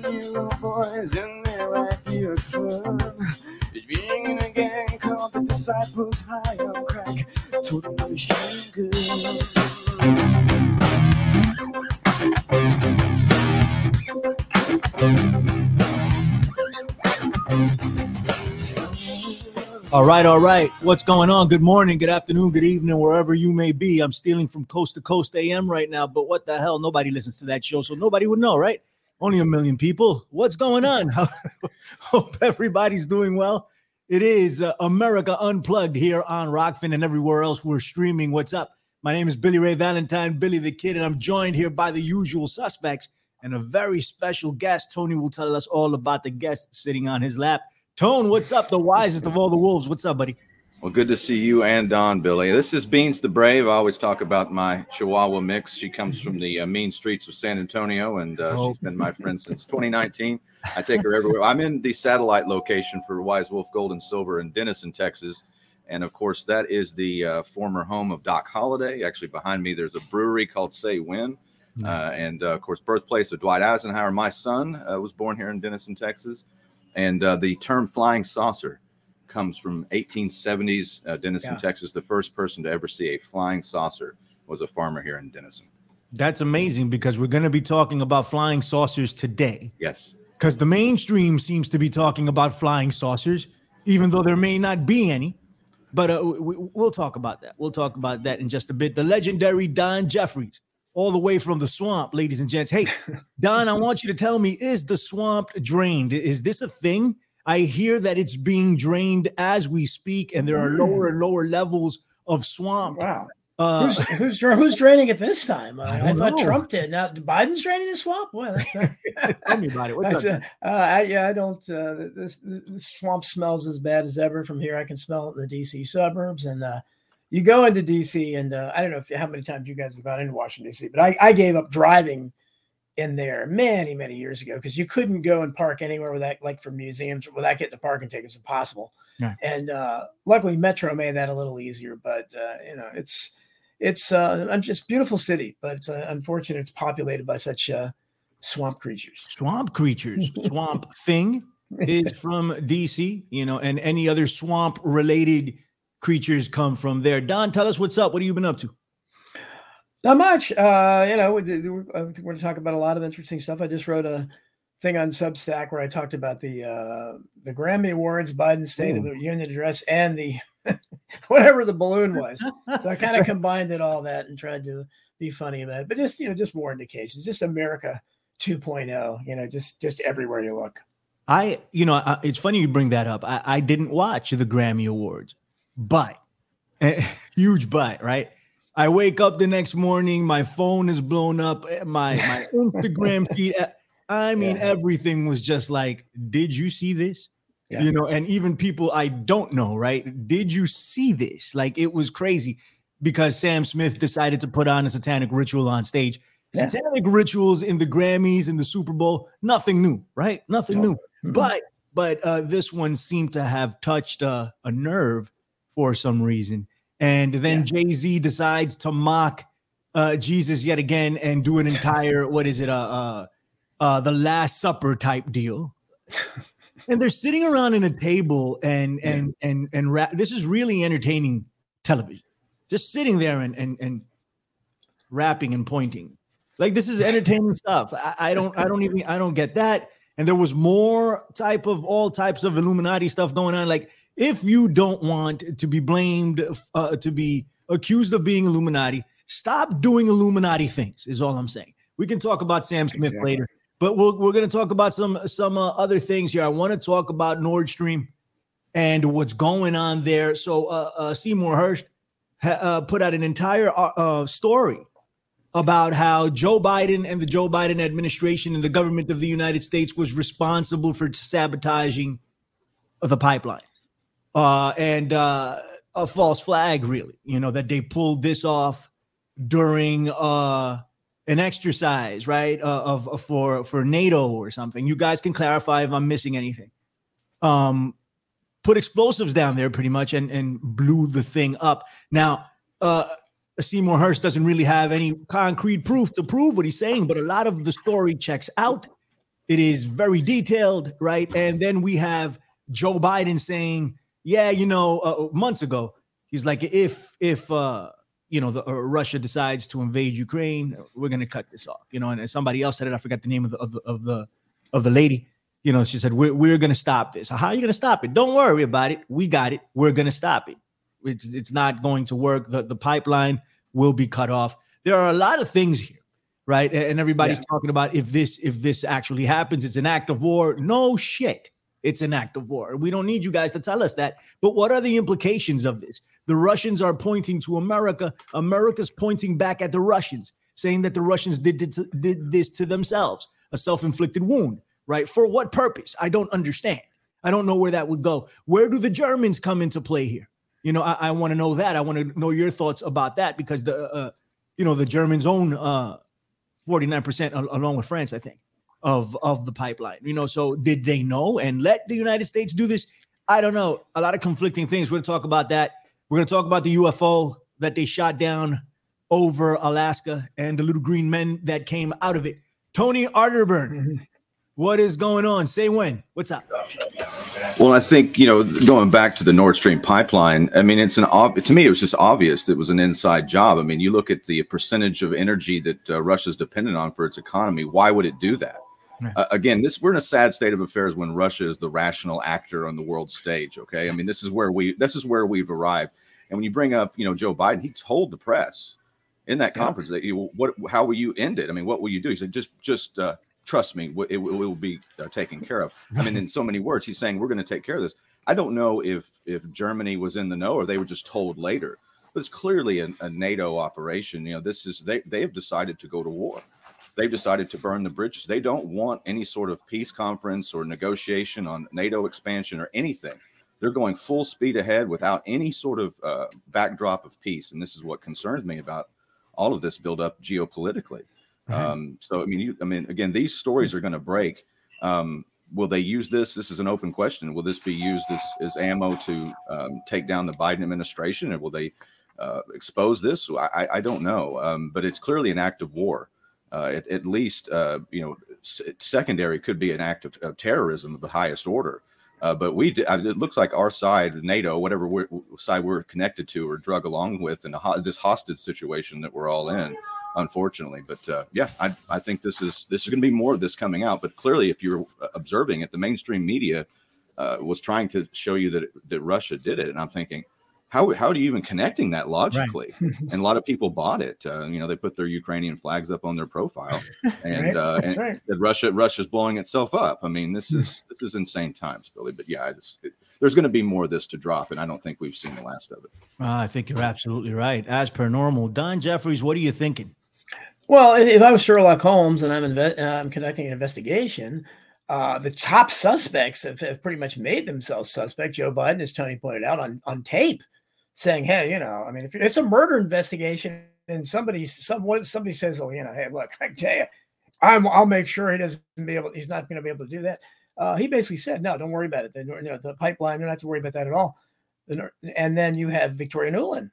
Were 17 year old boys fun is being in a gang called the Disciples High on Crack. All right, all right. What's going on? Good morning, good afternoon, good evening, wherever you may be. I'm stealing from coast to coast AM right now, but what the hell? Nobody listens to that show, so nobody would know, right? Only a million people. What's going on? Hope everybody's doing well. It is uh, America Unplugged here on Rokfin and everywhere else we're streaming. What's up? My name is Billy Ray Valentine, Billy the Kid, and I'm joined here by the usual suspects and a very special guest. Tony will tell us all about the guest sitting on his lap. Tone, what's up? The wisest of all the wolves. What's up, buddy? Well, good to see you and Don, Billy. This is Beans the Brave. I always talk about my Chihuahua mix. She comes from the uh, mean streets of San Antonio, and uh, Oh. she's been my friend since 2019. I take her everywhere. I'm in the satellite location for Wise Wolf Gold and Silver in Denison, Texas. And of course, that is the uh, former home of Doc Holliday. Actually, behind me, there's a brewery called Say When. Uh, and uh, of course, birthplace of Dwight Eisenhower. My son uh, was born here in Denison, Texas. And uh, the term flying saucer comes from 1870s uh, Denison, Yeah. Texas. The first person to ever see a flying saucer was a farmer here in Denison. That's amazing because we're going to be talking about flying saucers today. Yes. Because the mainstream seems to be talking about flying saucers, even though there may not be any. But uh, we, we'll talk about that. We'll talk about that in just a bit. The legendary Don Jeffries, all the way from the swamp, ladies and gents. Hey, Don, I want you to tell me: Is the swamp drained? Is this a thing? I hear that it's being drained as we speak, and there are lower and lower levels of swamp. Wow. Uh, Who's, who's, who's draining it this time? Uh, I I, thought know. Trump did. Now Biden's draining the swamp. Boy, that's, tell me about it. What's uh, uh, I, yeah, I don't. Uh, this, this swamp smells as bad as ever from here. I can smell it in the DC suburbs, and uh, you go into DC, and uh, I don't know if how many times you guys have gone into Washington DC, but I, I gave up driving in there many many years ago because you couldn't go and park anywhere without like for museums without getting a parking ticket. It's impossible. Right. And uh, luckily, Metro made that a little easier. But uh, you know, it's it's uh, I'm just beautiful city, but it's uh, unfortunate it's populated by such uh, swamp creatures. swamp creatures, swamp thing is from DC, you know, and any other swamp related creatures come from there. Don, tell us what's up. What have you been up to? Not much. Uh, you know, we, we're, we're going to talk about a lot of interesting stuff. I just wrote a thing on Substack where I talked about the uh, the Grammy Awards, Biden's State of the Union address, and the whatever the balloon was. So I kind of combined it all that and tried to be funny about it. But just you know, just more indications, just America 2.0. You know, just just everywhere you look. I, you know, I, it's funny you bring that up. I, I didn't watch the Grammy Awards, but huge but, right? I wake up the next morning, my phone is blown up, eh, my my Instagram feed. eh, I mean, Yeah. everything was just like, did you see this? Yeah. You know, and even people I don't know, right? Did you see this? Like it was crazy because Sam Smith decided to put on a satanic ritual on stage. Yeah. Satanic rituals in the Grammys and the Super Bowl, nothing new, right? Nothing No. new. Mhm. But but uh, this one seemed to have touched uh, a nerve for some reason. And then Jay Z decides to mock uh, Jesus yet again and do an entire what is it? Uh, uh, uh, the Last Supper type deal. and they're sitting around in a table and and and and ra- this is really entertaining television. Just sitting there and and and rapping and pointing. Like this is entertaining stuff. I, I don't I don't even I don't get that. And there was more type of all types of Illuminati stuff going on. Like if you don't want to be blamed uh, to be accused of being Illuminati, stop doing Illuminati things. Is all I'm saying. We can talk about Sam Smith Exactly. later, but we're, we're going to talk about some some uh, other things here. I want to talk about Nord Stream. and what's going on there. So uh, uh, Seymour Hersh ha- uh, put out an entire uh, story about how Joe Biden and the Joe Biden administration and the government of the United States was responsible for sabotaging the pipelines uh, and uh, a false flag, really. You know that they pulled this off during uh, an exercise, right? Uh, of, of for for NATO or something. You guys can clarify if I'm missing anything. Um, put explosives down there pretty much and and blew the thing up. Now, uh, Seymour Hersh doesn't really have any concrete proof to prove what he's saying, but a lot of the story checks out. It is very detailed, right? And then we have Joe Biden saying, "Yeah, you know, uh, months ago, he's like, if if uh, you know the, uh, Russia decides to invade Ukraine, we're gonna cut this off." You know, and somebody else said it. I forgot the name of the of the of the, of the lady. You know, she said, "We're we're gonna stop this." How are you gonna stop it? Don't worry about it. We got it. We're gonna stop it. It's it's not going to work. The the pipeline will be cut off. There are a lot of things here, right? And everybody's yeah. talking about if this if this actually happens, it's an act of war. No shit. It's an act of war. We don't need you guys to tell us that. But what are the implications of this? The Russians are pointing to America. America's pointing back at the Russians, saying that the Russians did, did, did this to themselves, a self inflicted wound, right? For what purpose? I don't understand. I don't know where that would go. Where do the Germans come into play here? You know, I, I want to know that. I want to know your thoughts about that because the, uh, you know, the Germans own uh, 49% along with France, I think, of of the pipeline. You know, so did they know and let the United States do this? I don't know. A lot of conflicting things. We're going to talk about that. We're going to talk about the UFO that they shot down over Alaska and the little green men that came out of it. Tony Arterburn, mm-hmm. what is going on? Say when. What's up? Well, I think you know, going back to the Nord Stream pipeline. I mean, it's an ob- to me, it was just obvious that it was an inside job. I mean, you look at the percentage of energy that uh, Russia's dependent on for its economy. Why would it do that? Uh, again, this we're in a sad state of affairs when Russia is the rational actor on the world stage. Okay, I mean, this is where we this is where we've arrived. And when you bring up, you know, Joe Biden, he told the press in that conference that you what how will you end it? I mean, what will you do? He said, just just uh, trust me, it, it will be uh, taken care of. I mean, in so many words, he's saying we're going to take care of this. I don't know if if Germany was in the know or they were just told later, but it's clearly a, a NATO operation. You know, this is they they have decided to go to war. They've decided to burn the bridges. They don't want any sort of peace conference or negotiation on NATO expansion or anything. They're going full speed ahead without any sort of uh, backdrop of peace, and this is what concerns me about all of this buildup geopolitically. Um, so I mean, you, I mean, again, these stories are going to break. Um, will they use this? This is an open question. Will this be used as, as ammo to um, take down the Biden administration, or will they uh, expose this? I, I don't know, um, but it's clearly an act of war. Uh, at, at, least, uh, you know, secondary could be an act of, of terrorism of the highest order. Uh, but we, it looks like our side, NATO, whatever we're, side we're connected to or drug along with, in ho- this hostage situation that we're all in unfortunately. But uh, yeah, I, I think this is this is going to be more of this coming out. But clearly, if you're observing it, the mainstream media uh, was trying to show you that that Russia did it, and I'm thinking, how how do you even connecting that logically? Right. and a lot of people bought it. Uh, you know, they put their Ukrainian flags up on their profile, and, right. uh, and right. Russia Russia's blowing itself up. I mean, this is this is insane times, Billy. But yeah, I just it, there's going to be more of this to drop, and I don't think we've seen the last of it. I think you're absolutely right. As per normal, Don Jeffries, what are you thinking? Well, if I was Sherlock Holmes and I'm, inve- I'm conducting an investigation, uh, the top suspects have, have, pretty much made themselves suspect. Joe Biden, as Tony pointed out, on, on tape, saying, "Hey, you know, I mean, if it's a murder investigation and somebody, someone, somebody says, oh, you know, hey, look, I tell you, I'm, I'll make sure he doesn't be able, he's not going to be able to do that." Uh, he basically said, "No, don't worry about it. The, you know, the pipeline, you don't have to worry about that at all." And then you have Victoria Nuland,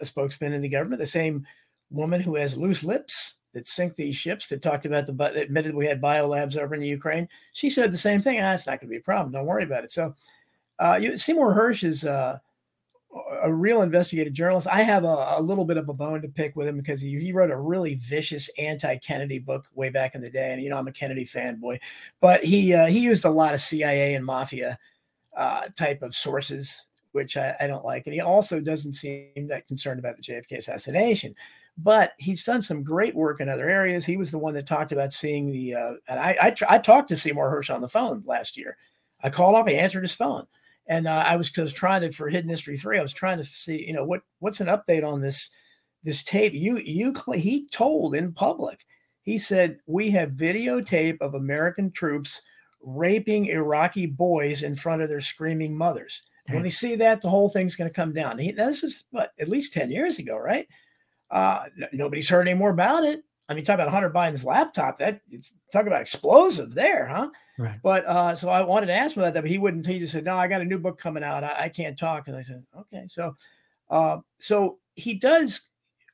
a spokesman in the government, the same woman who has loose lips that sink these ships that talked about the that admitted we had biolabs over in the Ukraine. She said the same thing. Ah, it's not going to be a problem. Don't worry about it. So, uh, you, Seymour Hersh is uh, a real investigative journalist. I have a, a, little bit of a bone to pick with him because he, he wrote a really vicious anti-Kennedy book way back in the day, and you know I'm a Kennedy fanboy. But he uh, he used a lot of CIA and mafia uh, type of sources, which I, I don't like, and he also doesn't seem that concerned about the JFK assassination but he's done some great work in other areas. He was the one that talked about seeing the, uh, and I, I, I talked to Seymour Hersh on the phone last year. I called up, he answered his phone. And uh, I was because trying to for Hidden History three, I was trying to see, you know, what what's an update on this this tape. You you he told in public, he said we have videotape of American troops raping Iraqi boys in front of their screaming mothers. When they see that, the whole thing's going to come down. He, this is what at least ten years ago, right? Uh, n- nobody's heard any more about it. I mean, talk about Hunter Biden's laptop. That talk about explosive there, huh? Right. But uh, so I wanted to ask him about that, but he wouldn't. He just said, "No, I got a new book coming out. I, I can't talk." And I said, "Okay." So, uh, so he does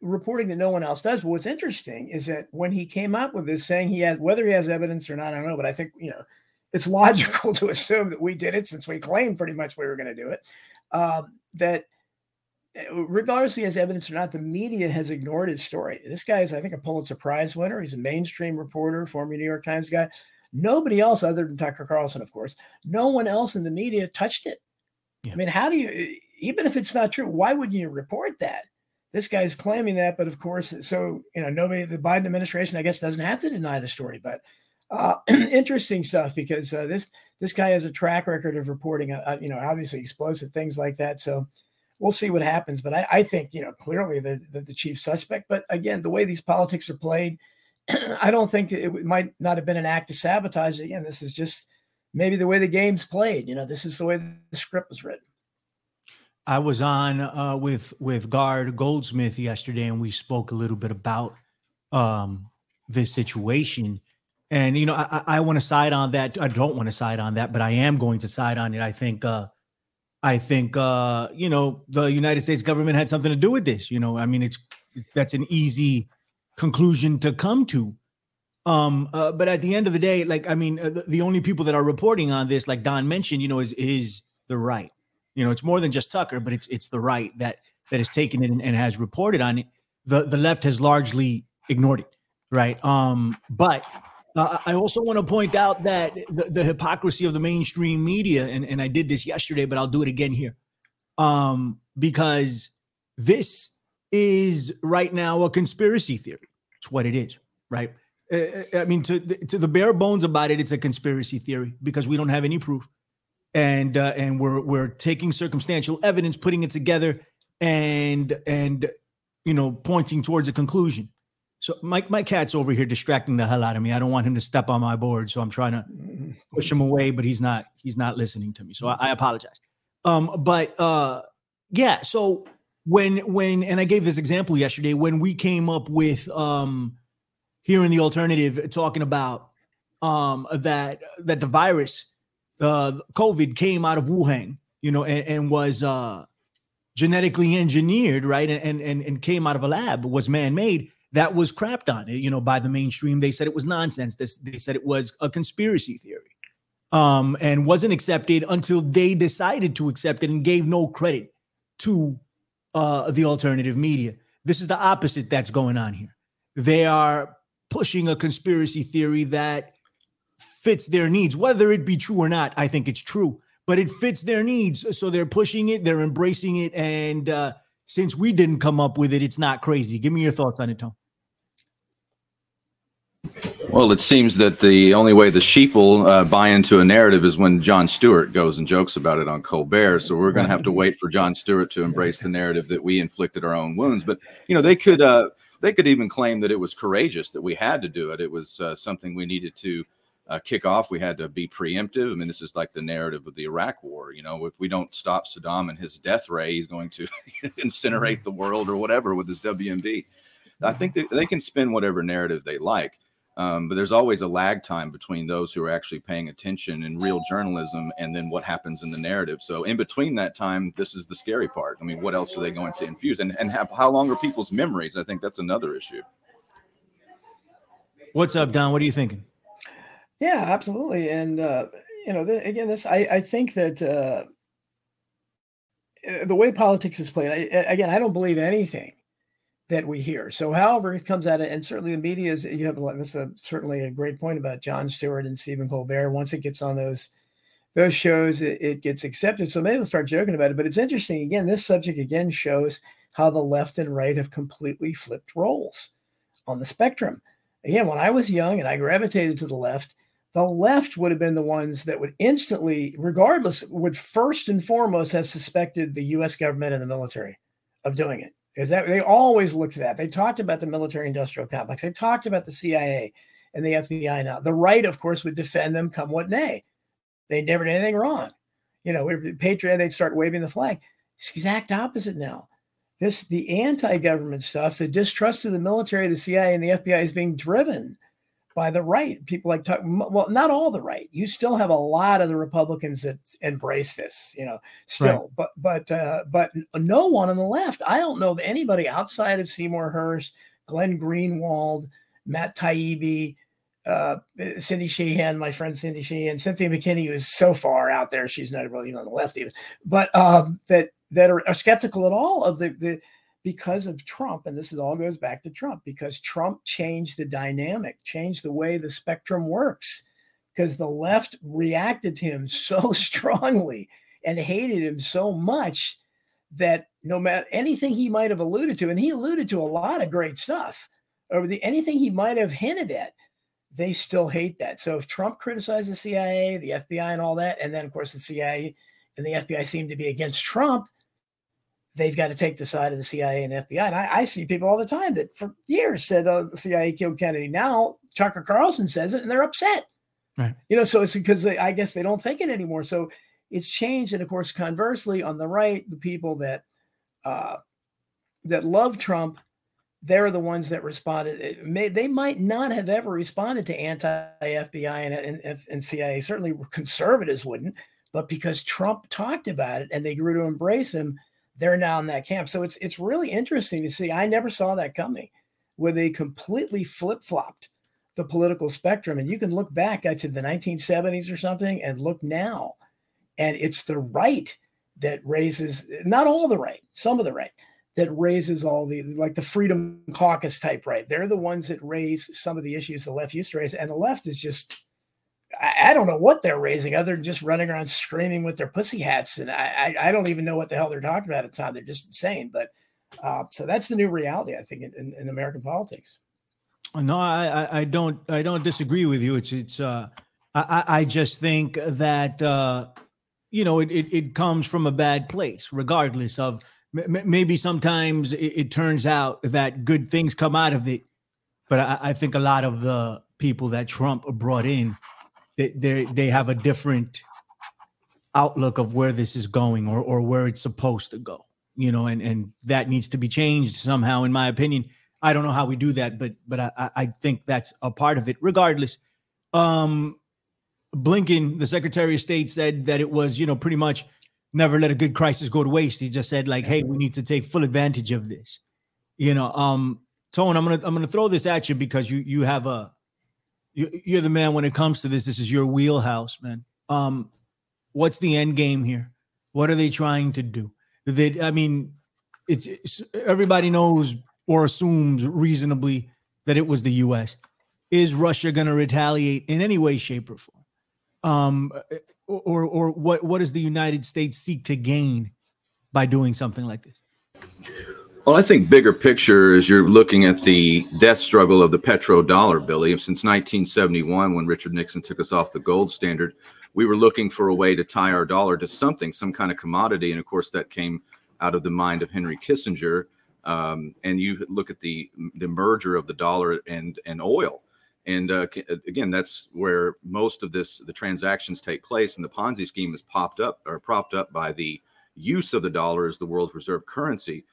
reporting that no one else does. But what's interesting is that when he came up with this, saying he has whether he has evidence or not, I don't know. But I think you know it's logical to assume that we did it since we claimed pretty much we were going to do it. Um, that regardless if he has evidence or not, the media has ignored his story. This guy is, I think, a Pulitzer Prize winner. He's a mainstream reporter, former New York Times guy. Nobody else, other than Tucker Carlson, of course, no one else in the media touched it. Yeah. I mean, how do you, even if it's not true, why wouldn't you report that? This guy's claiming that, but of course, so you know, nobody, the Biden administration, I guess, doesn't have to deny the story. But uh, interesting stuff because uh, this this guy has a track record of reporting, uh, you know, obviously explosive things like that. So we'll see what happens. But I, I think you know clearly the, the the chief suspect. But again, the way these politics are played, I don't think it might not have been an act of sabotage. Again, this is just maybe the way the game's played. You know, this is the way the script was written. I was on uh, with with Gard Goldsmith yesterday, and we spoke a little bit about um, this situation. And you know, I, I want to side on that. I don't want to side on that, but I am going to side on it. I think, uh, I think, uh, you know, the United States government had something to do with this. You know, I mean, it's that's an easy conclusion to come to. Um, uh, but at the end of the day, like, I mean, uh, the, the only people that are reporting on this, like Don mentioned, you know, is is the right. You know, it's more than just Tucker, but it's it's the right that that has taken it and, and has reported on it. The the left has largely ignored it, right? Um, but uh, I also want to point out that the, the hypocrisy of the mainstream media, and, and I did this yesterday, but I'll do it again here, um, because this is right now a conspiracy theory. It's what it is, right? Uh, I mean, to to the bare bones about it, it's a conspiracy theory because we don't have any proof and uh, and we're we're taking circumstantial evidence, putting it together, and and you know pointing towards a conclusion. So my my cat's over here distracting the hell out of me. I don't want him to step on my board, so I'm trying to push him away, but he's not he's not listening to me. So I, I apologize. Um, but uh, yeah. So when when and I gave this example yesterday when we came up with um here in the alternative talking about um that that the virus uh, COVID came out of Wuhan, you know, and, and was uh, genetically engineered, right, and, and and came out of a lab, was man-made. That was crapped on, you know, by the mainstream. They said it was nonsense. This they said it was a conspiracy theory, um, and wasn't accepted until they decided to accept it and gave no credit to uh, the alternative media. This is the opposite that's going on here. They are pushing a conspiracy theory that fits their needs, whether it be true or not. I think it's true, but it fits their needs. So they're pushing it, they're embracing it. And uh, since we didn't come up with it, it's not crazy. Give me your thoughts on it, Tom. Well, it seems that the only way the sheeple uh, buy into a narrative is when Jon Stewart goes and jokes about it on Colbert. So we're going to have to wait for Jon Stewart to embrace the narrative that we inflicted our own wounds. But you know, they could uh, they could even claim that it was courageous that we had to do it. It was uh, something we needed to uh, kick off. We had to be preemptive. I mean, this is like the narrative of the Iraq War. You know, if we don't stop Saddam and his death ray, he's going to incinerate the world or whatever with his WMD. I think that they can spin whatever narrative they like. Um, but there's always a lag time between those who are actually paying attention in real journalism and then what happens in the narrative. So in between that time, this is the scary part. I mean, what else are they going to infuse and, and have, how long are people's memories? I think that's another issue. What's up, Don? What are you thinking? Yeah, absolutely. And uh, you know, the, again, this I, I think that uh, the way politics is played. I, again, I don't believe anything that we hear. So, however it comes out, and certainly the media is you have this is certainly a great point about Jon Stewart and Stephen Colbert. Once it gets on those those shows, it, it gets accepted. So maybe they'll start joking about it. But it's interesting. Again, this subject again shows how the left and right have completely flipped roles on the spectrum. Again, when I was young and I gravitated to the left, the left would have been the ones that would instantly, regardless, would first and foremost have suspected the US government and the military of doing it. Is that they always looked at that. They talked about the military industrial complex. They talked about the CIA and the FBI now. The right, of course, would defend them come what may. They never did anything wrong. You know, patriot, they'd start waving the flag. It's exact opposite now. This the anti-government stuff, the distrust of the military, the CIA, and the FBI is being driven by the right. People like talk, well, not all the right. You still have a lot of the Republicans that embrace this, you know, still, right. but but uh, but no one on the left. I don't know of anybody outside of Seymour Hersh, Glenn Greenwald, Matt Taibbi, uh, Cindy Sheehan, my friend Cindy Sheehan, Cynthia McKinney, who is so far out there, she's not really even on the left even, but um, that that are, are skeptical at all of the the because of Trump, and this is all goes back to Trump, because Trump changed the dynamic, changed the way the spectrum works, because the left reacted to him so strongly and hated him so much that no matter anything he might have alluded to, and he alluded to a lot of great stuff, or the anything he might have hinted at, they still hate that. So if Trump criticized the CIA, the FBI, and all that, and then of course the CIA and the FBI seem to be against Trump, they've got to take the side of the CIA and FBI. And I, I see people all the time that for years said oh, the CIA killed Kennedy. Now Tucker Carlson says it, and they're upset. Right. You know, so it's because they, I guess they don't think it anymore. So it's changed, and of course, conversely, on the right, the people that uh, that love Trump, they're the ones that responded. May, they might not have ever responded to anti FBI and, and, and CIA. Certainly, conservatives wouldn't, but because Trump talked about it and they grew to embrace him they're now in that camp. So it's it's really interesting to see. I never saw that coming, where they completely flip flopped the political spectrum. And you can look back to the 1970s or something and look now, and it's the right that raises not all the right, some of the right that raises all the like the Freedom Caucus type right. They're the ones that raise some of the issues the left used to raise, and the left is just I, don't know what they're raising other than just running around screaming with their pussy hats. And I, I, I don't even know what the hell they're talking about at the time. They're just insane. But uh, so that's the new reality, I think, in, in, American politics. No, I, I don't I don't disagree with you. It's it's uh I, I just think that uh you know it, it, it comes from a bad place, regardless of m- maybe sometimes it, it, turns out that good things come out of it. But I, I think a lot of the people that Trump brought in they they have a different outlook of where this is going or or where it's supposed to go you know and and that needs to be changed somehow in my opinion. I don't know how we do that but but i i think that's a part of it. Regardless um blinken the secretary of state said that it was you know pretty much never let a good crisis go to waste. He just said like hey we need to take full advantage of this. You know um tone i'm gonna i'm gonna throw this at you because you you have a you're the man when it comes to this. This is your wheelhouse, man. Um, what's the end game here? What are they trying to do? They, I mean, it's, it's everybody knows or assumes reasonably that it was the U.S. Is Russia going to retaliate in any way, shape, or form? Um, or or what what does the United States seek to gain by doing something like this? Well, I think bigger picture is you're looking at the death struggle of the petrodollar, Billy. Since 1971, when Richard Nixon took us off the gold standard, we were looking for a way to tie our dollar to something, some kind of commodity. And of course, that came out of the mind of Henry Kissinger. Um, and you look at the the merger of the dollar and and oil. And uh, again, that's where most of this the transactions take place. And the Ponzi scheme is popped up or propped up by the use of the dollar as the world's reserve currency.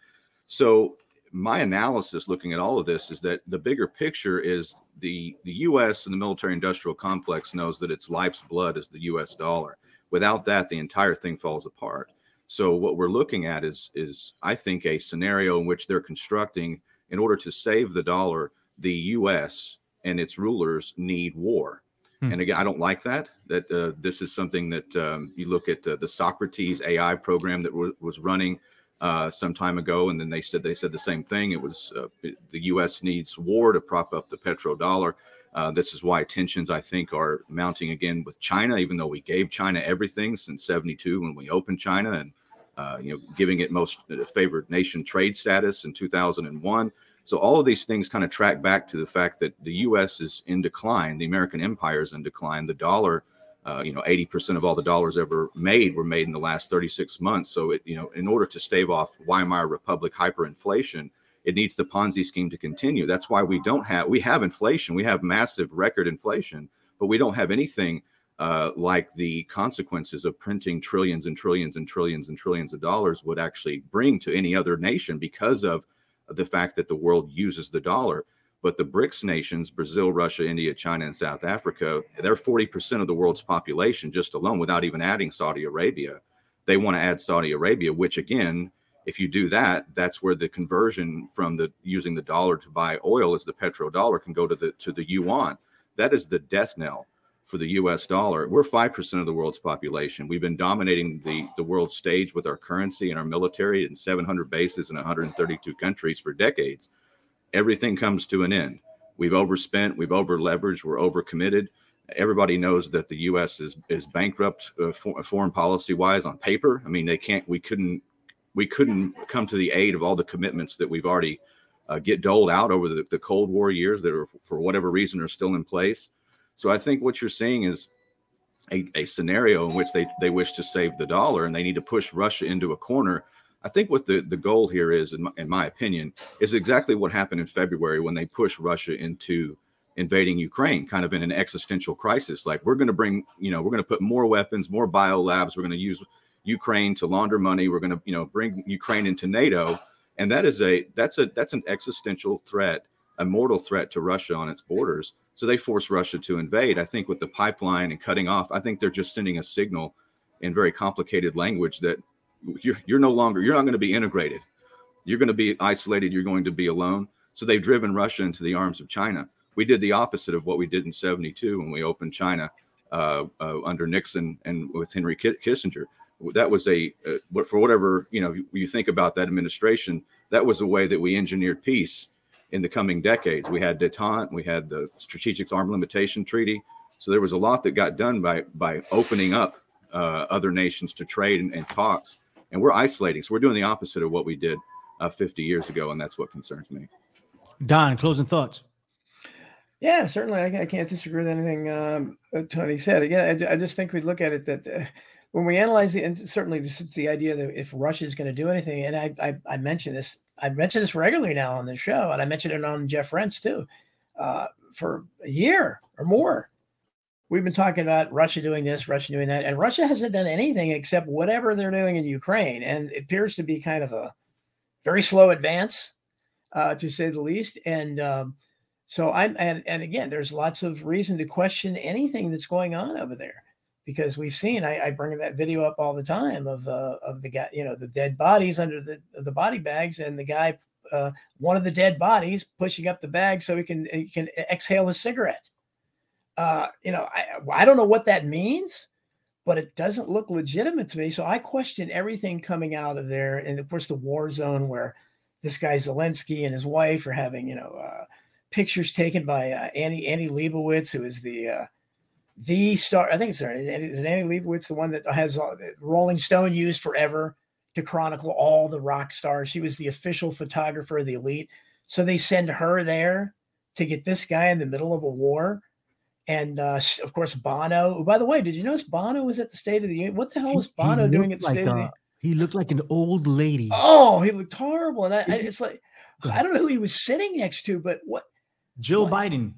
So my analysis looking at all of this is that the bigger picture is the the US and the military industrial complex knows that its life's blood is the US dollar. Without that the entire thing falls apart. So what we're looking at is is I think a scenario in which they're constructing in order to save the dollar the US and its rulers need war. Hmm. And again, I don't like that. That uh, this is something that um, you look at uh, the Socrates AI program that w- was running uh, some time ago, and then they said they said the same thing. It was uh, the U.S. needs war to prop up the petrodollar. Uh, this is why tensions, I think, are mounting again with China. Even though we gave China everything since '72 when we opened China, and uh, you know, giving it most favored nation trade status in 2001. So all of these things kind of track back to the fact that the U.S. is in decline, the American empire is in decline, the dollar. Uh, you know, 80% of all the dollars ever made were made in the last 36 months. So, it, you know, in order to stave off Weimar Republic hyperinflation, it needs the Ponzi scheme to continue. That's why we don't have, we have inflation, we have massive record inflation, but we don't have anything uh, like the consequences of printing trillions and trillions and trillions and trillions of dollars would actually bring to any other nation because of the fact that the world uses the dollar. But the BRICS nations, Brazil, Russia, India, China, and South Africa, they're 40% of the world's population just alone without even adding Saudi Arabia. They want to add Saudi Arabia, which again, if you do that, that's where the conversion from the using the dollar to buy oil as the petrodollar can go to the to the yuan. That is the death knell for the US dollar. We're 5% of the world's population. We've been dominating the, the world stage with our currency and our military in 700 bases in 132 countries for decades. Everything comes to an end. We've overspent, we've over leveraged, we're overcommitted. Everybody knows that the U.S. is is bankrupt uh, for, foreign policy wise on paper. I mean, they can't. We couldn't. We couldn't come to the aid of all the commitments that we've already uh, get doled out over the, the Cold War years that are, for whatever reason, are still in place. So I think what you're seeing is a, a scenario in which they, they wish to save the dollar and they need to push Russia into a corner. I think what the, the goal here is, in my, in my opinion, is exactly what happened in February when they pushed Russia into invading Ukraine, kind of in an existential crisis. Like we're going to bring, you know, we're going to put more weapons, more bio labs. We're going to use Ukraine to launder money. We're going to, you know, bring Ukraine into NATO, and that is a that's a that's an existential threat, a mortal threat to Russia on its borders. So they force Russia to invade. I think with the pipeline and cutting off, I think they're just sending a signal in very complicated language that you're, you're no longer, you're not going to be integrated. You're going to be isolated. You're going to be alone. So they've driven Russia into the arms of China. We did the opposite of what we did in 72 when we opened China uh, uh, under Nixon and with Henry Kissinger. That was a, uh, for whatever, you know, you think about that administration, that was a way that we engineered peace in the coming decades. We had detente, we had the Strategic Arm Limitation Treaty. So there was a lot that got done by by opening up uh, other nations to trade and, and, talks. And we're isolating. So we're doing the opposite of what we did uh, 50 years ago, and that's what concerns me. Don, closing thoughts. Yeah, certainly. I, I can't disagree with anything um, Tony said. Again, I, I, just think we look at it that uh, when we analyze the, and certainly just the idea that if Russia is going to do anything, and I, I, I mentioned this I mention this regularly now on the show, and I mentioned it on Jeff Rense too. Uh, for a year or more, we've been talking about Russia doing this, Russia doing that, and Russia hasn't done anything except whatever they're doing in Ukraine, and it appears to be kind of a very slow advance, uh, to say the least. And um, so I'm, and and again, there's lots of reason to question anything that's going on over there because we've seen I, I, bring that video up all the time of uh, of the guy you know the dead bodies under the the body bags and the guy uh, one of the dead bodies pushing up the bag so he can he can exhale his cigarette. Uh, you know I I don't know what that means, but it doesn't look legitimate to me. So I question everything coming out of there, and of course the war zone where this guy Zelensky and his wife are having you know uh, pictures taken by uh, Annie Annie Leibovitz, who is the uh, the star. I think it's is Annie Leibovitz the one that has Rolling Stone used forever to chronicle all the rock stars. She was the official photographer of the elite. So they send her there to get this guy in the middle of a war. And uh, of course, Bono. by the way, did you notice Bono was at the State of the Union? What the hell was Bono doing at the like State a, of the Union? He looked like an old lady. Oh, he looked horrible. And I, I, it's like, I don't know who he was sitting next to, but what? Jill what? Biden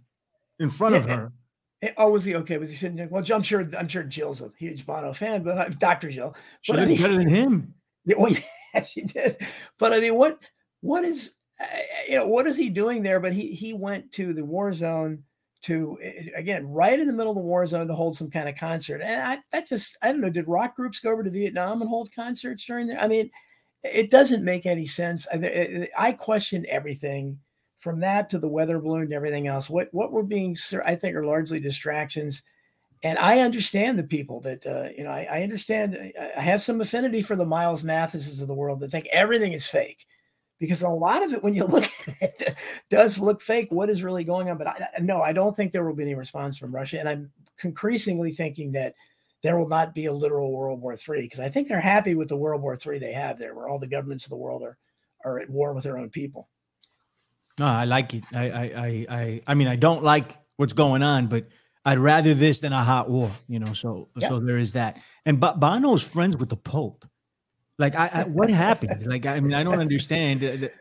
in front yeah, of her. Eh, oh, was he okay? Was he sitting there? Well, I'm sure. I'm sure Jill's a huge Bono fan, but uh, Doctor Jill. She but, did I mean, better than him. Yeah, well, yeah, she did. But I mean, what what is uh, you know what is he doing there? But he he went to the war zone to again right in the middle of the war zone to hold some kind of concert. And I that just I don't know. Did rock groups go over to Vietnam and hold concerts during there? I mean, it doesn't make any sense. I, I question everything from that to the weather balloon and everything else, what what we're being, I think, are largely distractions. And I understand the people that uh, you know. I, I, understand. I have some affinity for the Miles Mathises of the world that think everything is fake, because a lot of it, when you look at it, does look fake. What is really going on? But I, no, I don't think there will be any response from Russia, and I'm increasingly thinking that there will not be a literal World War III because I think they're happy with the World War III they have there, where all the governments of the world are are at war with their own people. No, I like it. I, I, I, I, I mean, I don't like what's going on, but I'd rather this than a hot war, you know. So, yep. so there is that. And but Bono's friends with the Pope. Like, I, I what happened? Like, I mean, I don't understand. The,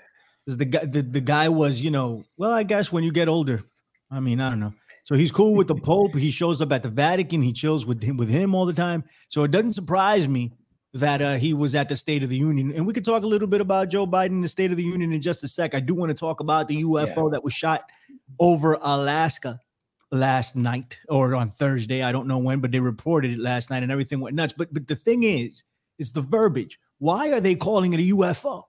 the guy, the, the guy was, you know, well, I guess when you get older, I mean, I don't know. So he's cool with the Pope. He shows up at the Vatican. He chills with him with him all the time. So it doesn't surprise me that uh, he was at the State of the Union. And we could talk a little bit about Joe Biden, the State of the Union, in just a sec. I do want to talk about the UFO yeah. that was shot over Alaska last night or on Thursday. I don't know when, but they reported it last night, and everything went nuts. But but the thing is, is the verbiage. Why are they calling it a UFO?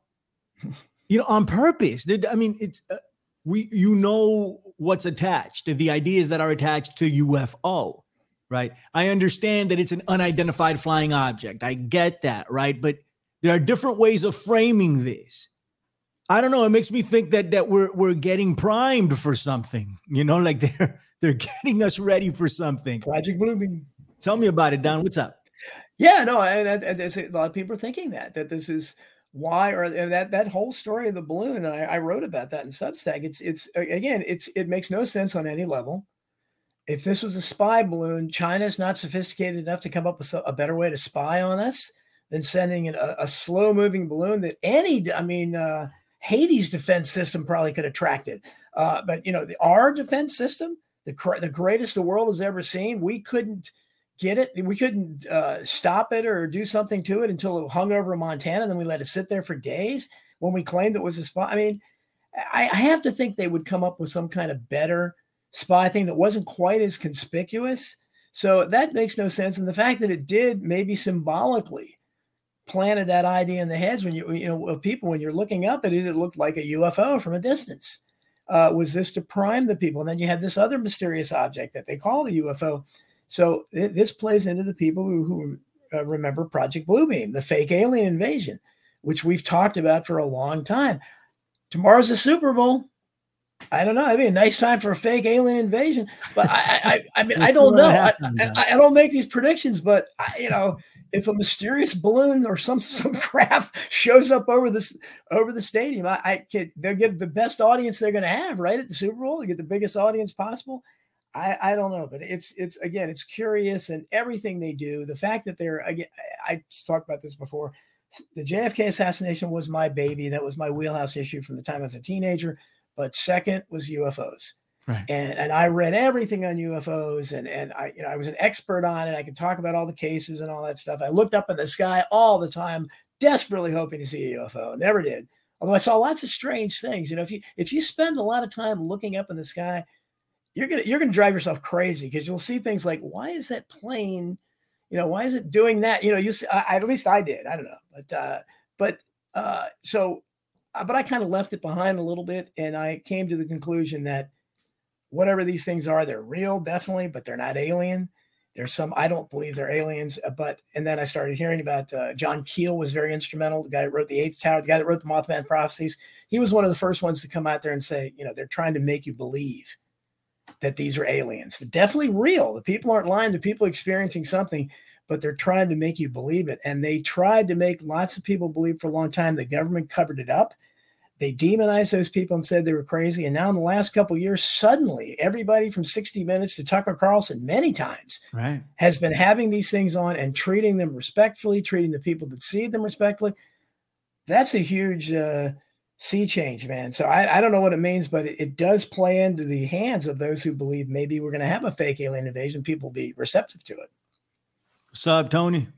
you know, on purpose. I mean, it's uh, we. You know what's attached. The ideas that are attached to UFO right? I understand that it's an unidentified flying object. I get that, right? But there are different ways of framing this. I don't know. It makes me think that that we're we're getting primed for something. You know, like they're they're getting us ready for something. Project Bluebeam. Tell me about it, Don. What's up? Yeah, no, and, and, a lot of people are thinking that that this is why or that that whole story of the balloon. I, I wrote about that in Substack. It's it's again, it's it makes no sense on any level if this was a spy balloon, China's not sophisticated enough to come up with a better way to spy on us than sending a, a slow moving balloon that any, I mean, uh, Haiti's defense system probably could have tracked it. Uh, but, you know, the, our defense system, the, the greatest the world has ever seen, we couldn't get it. We couldn't uh, stop it or do something to it until it hung over Montana. And Then we let it sit there for days when we claimed it was a spy. I mean, I, I have to think they would come up with some kind of better spy thing that wasn't quite as conspicuous. So that makes no sense. And the fact that it did maybe symbolically planted that idea in the heads when you you know of people when you're looking up at it, it looked like a UFO from a distance. Uh, was this to prime the people? And then you have this other mysterious object that they call the UFO. So th- this plays into the people who, who uh, remember Project Bluebeam, the fake alien invasion, which we've talked about for a long time. Tomorrow's the Super Bowl. I don't know. I mean, a nice time for a fake alien invasion, but I, I, I mean, I don't know. I, I, I, don't make these predictions, but I, you know, if a mysterious balloon or some some craft shows up over this over the stadium, I, I can, they'll get the best audience they're going to have right at the Super Bowl. They get the biggest audience possible. I, I don't know, but it's it's again, it's curious and everything they do. The fact that they're again, I talked about this before. The JFK assassination was my baby. That was my wheelhouse issue from the time I was a teenager but second was UFOs. Right. And and I read everything on UFOs and and I you know I was an expert on it. I could talk about all the cases and all that stuff. I looked up in the sky all the time, desperately hoping to see a UFO. Never did. Although I saw lots of strange things. You know, if you if you spend a lot of time looking up in the sky, you're gonna you're gonna drive yourself crazy because you'll see things like why is that plane, you know, why is it doing that? You know, you see, I, at least I did. I don't know, but uh, but uh, so uh, but I kind of left it behind a little bit, and I came to the conclusion that whatever these things are, they're real, definitely, but they're not alien. There's some I don't believe they're aliens, uh, but and then I started hearing about uh, John Keel was very instrumental. The guy that wrote the Eighth Tower, the guy that wrote the Mothman Prophecies. He was one of the first ones to come out there and say, you know, they're trying to make you believe that these are aliens. They're definitely real. The people aren't lying. The people experiencing something but they're trying to make you believe it. And they tried to make lots of people believe for a long time. The government covered it up. They demonized those people and said they were crazy. And now, in the last couple years, suddenly everybody from 60 Minutes to Tucker Carlson, many times, right. has been having these things on and treating them respectfully, treating the people that see them respectfully. That's a huge uh, sea change, man. So I, I, don't know what it means, but it, it, does play into the hands of those who believe maybe we're going to have a fake alien invasion. People be receptive to it. What's up, Tony?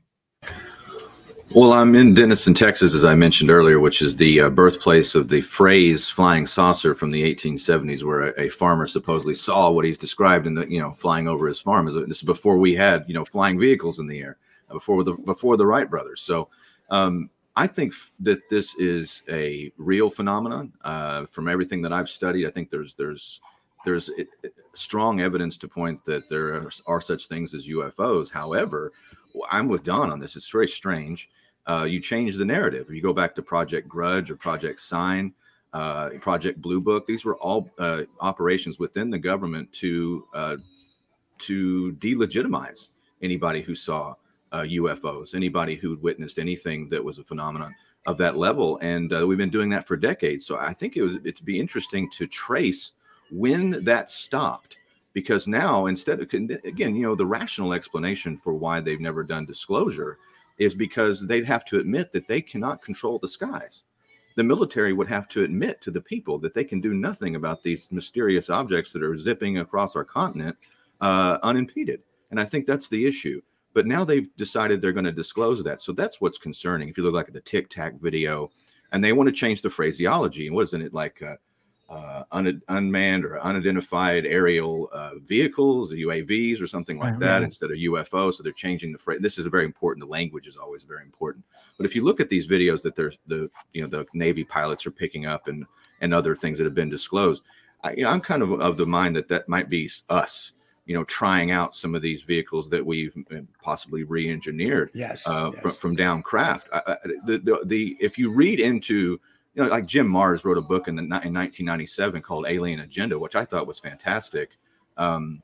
Well, I'm in Denison, Texas, as I mentioned earlier, which is the uh, birthplace of the phrase "flying saucer" from the 1870s, where a, a, farmer supposedly saw what he's described in the, you know, flying over his farm. This is before we had, you know, flying vehicles in the air, before the before the Wright brothers. So, um, I think that this is a real phenomenon. Uh, from everything that I've studied, I think there's there's there's strong evidence to point that there are, are, such things as UFOs. However, I'm with Don on this. It's very strange. Uh, you change the narrative. You go back to Project Grudge or Project Sign, uh, Project Blue Book, these were all uh, operations within the government to uh, to delegitimize anybody who saw uh, UFOs, anybody who'd witnessed anything that was a phenomenon of that level, and uh, we've been doing that for decades. So I think it was it'd be interesting to trace when that stopped, because now instead of again, you know, the rational explanation for why they've never done disclosure is because they'd have to admit that they cannot control the skies. The military would have to admit to the people that they can do nothing about these mysterious objects that are zipping across our continent uh, unimpeded. And I think that's the issue. But now they've decided they're going to disclose that. So that's what's concerning. If you look like at the Tic Tac video, and they want to change the phraseology, and wasn't it like uh, uh, un- unmanned or unidentified aerial uh, vehicles, UAVs, or something like that, instead of UFO? So they're changing the phrase. This is very important. The language is always very important. But if you look at these videos that there's the you know the Navy pilots are picking up and and other things that have been disclosed, I, you know, I'm kind of of the mind that that might be us you know trying out some of these vehicles that we've uh, possibly re-engineered yes, uh, yes. From, from down craft I, I, the, the, the if you read into you know like jim marrs wrote a book in, the, in 1997 called alien agenda which i thought was fantastic um,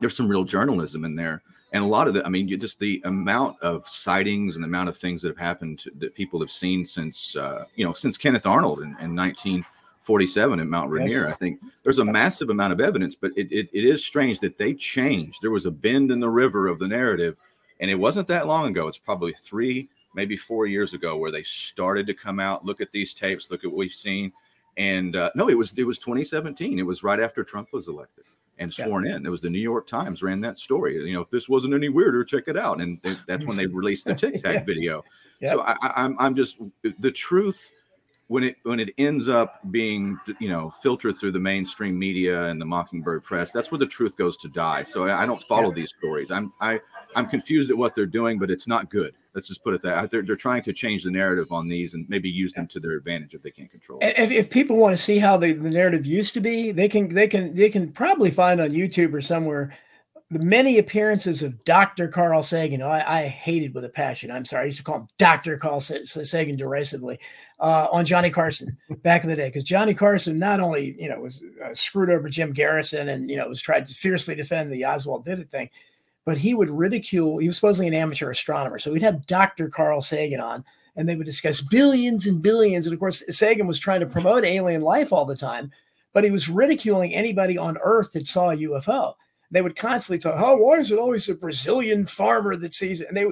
there's some real journalism in there and a lot of the i mean you just the amount of sightings and the amount of things that have happened that people have seen since uh, you know since kenneth arnold in, in 19 47 at Mount Rainier. Yes. I think there's a massive amount of evidence, but it, it, it is strange that they changed. There was a bend in the river of the narrative, and it wasn't that long ago. It's probably three, maybe four years ago, where they started to come out, look at these tapes, look at what we've seen. And uh, no, it was it was 2017. It was right after Trump was elected and sworn yeah. in. It was the New York Times ran that story. You know, if this wasn't any weirder, check it out. And they, that's when they released the Tic Tac yeah. video. Yep. So I, I'm I'm just the truth when it when it ends up being you know filtered through the mainstream media and the mockingbird press that's where the truth goes to die. So i, I don't follow these stories. I'm i i'm confused at what they're doing but it's not good. Let's just put it that they're, they're trying to change the narrative on these and maybe use them to their advantage if they can't control it. If, if people want to see how the, the narrative used to be they can they can they can probably find on youtube or somewhere the many appearances of Dr. Carl Sagan, I, I, hated with a passion. I'm sorry, I used to call him Dr. Carl Sagan derisively uh, on Johnny Carson back in the day, because Johnny Carson not only you know was uh, screwed over Jim Garrison and you know was tried to fiercely defend the Oswald did it thing, but he would ridicule. He was supposedly an amateur astronomer, so we'd have Dr. Carl Sagan on, and they would discuss billions and billions. And of course, Sagan was trying to promote alien life all the time, but he was ridiculing anybody on Earth that saw a UFO they would constantly talk, oh, why is it always a Brazilian farmer that sees it? And they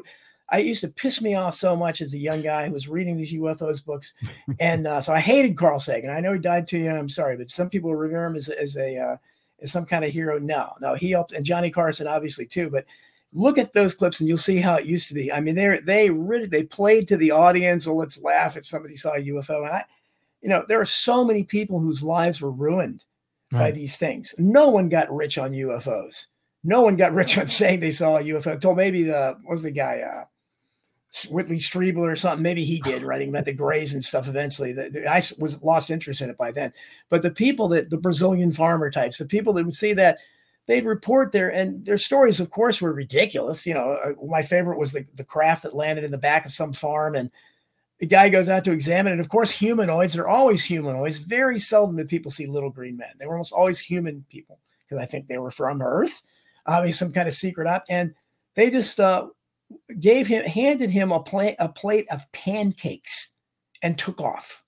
I used to piss me off so much as a young guy who was reading these UFOs books. and uh, so I hated Carl Sagan. I know he died too young. I'm sorry, but some people remember him as, as a uh, as some kind of hero. No, no, he helped, and Johnny Carson obviously too. But look at those clips, and you'll see how it used to be. I mean, they they really they played to the audience. Or let's laugh at somebody saw a UFO. And I, you know, there are so many people whose lives were ruined right. by these things. No one got rich on UFOs. No one got rich on saying they saw a UFO until maybe the what was the guy uh, Whitley Strieber or something. Maybe he did writing about the Greys and stuff. Eventually, the, the, I was lost interest in it by then. But the people that the Brazilian farmer types, the people that would see that, they'd report their and their stories. Of course, were ridiculous. You know, uh, my favorite was the the craft that landed in the back of some farm and the guy goes out to examine it. Of course, humanoids are always humanoids. Very seldom do people see little green men. They were almost always human people because I think they were from Earth, obviously some kind of secret up. And they just uh, gave him, handed him a plate, a plate of pancakes, and took off.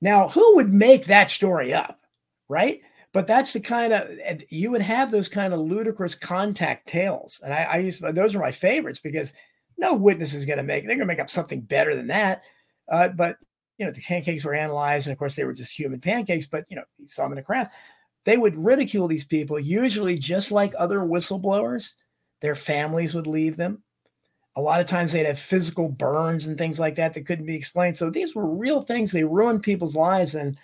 Now, who would make that story up, right? But that's the kind of you would have those kind of ludicrous contact tales, and I, I used those are my favorites because no witness is going to make. They're going to make up something better than that. Uh, but you know, the pancakes were analyzed, and of course, they were just human pancakes. But you know, you saw them in a crowd. They would ridicule these people, usually just like other whistleblowers. Their families would leave them. A lot of times they'd have physical burns and things like that that couldn't be explained. So these were real things. They ruined people's lives. And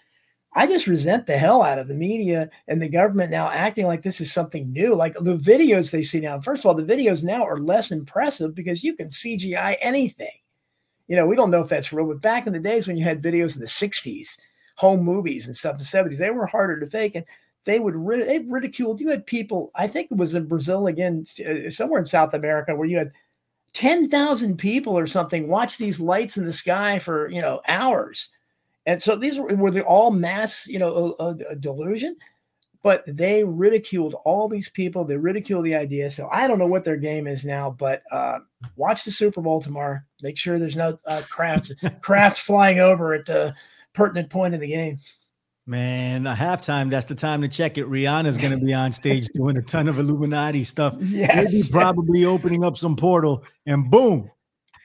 I just resent the hell out of the media and the government now acting like this is something new. Like the videos they see now, first of all, the videos now are less impressive because you can CGI anything. You know, we don't know if that's real, but back in the days when you had videos in the 60s, home movies and stuff, the 70s, they were harder to fake. And they would they ridiculed. You had people, I think it was in Brazil again, uh, somewhere in South America, where you had 10,000 people or something watch these lights in the sky for, you know, hours and so these were, were they all mass, you know, a, a delusion? but they ridiculed all these people. They ridiculed the idea. So I don't know what their game is now, but uh, watch the Super Bowl tomorrow. Make sure there's no uh, craft craft flying over at the pertinent point of the game. Man, a halftime, that's the time to check it. Rihanna's going to be on stage doing a ton of Illuminati stuff. Yes. Maybe probably opening up some portal, and boom,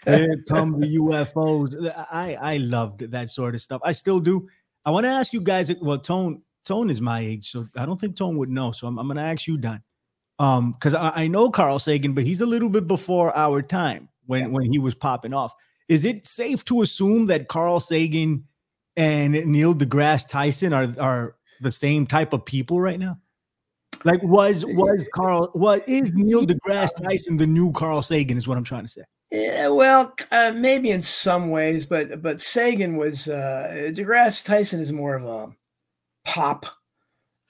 there come the UFOs. I, I loved that sort of stuff. I still do. I want to ask you guys, well, Tone, Tone is my age, so I don't think Tone would know. So I'm, I'm going to ask you, Don. Um, because I, I know Carl Sagan, but he's a little bit before our time when, Yeah. when he was popping off. Is it safe to assume that Carl Sagan and Neil deGrasse Tyson are are the same type of people right now? Like was was Carl what is Neil deGrasse Tyson the new Carl Sagan is what I'm trying to say. Yeah, well, uh, maybe in some ways, but but Sagan was uh, DeGrasse Tyson is more of a pop,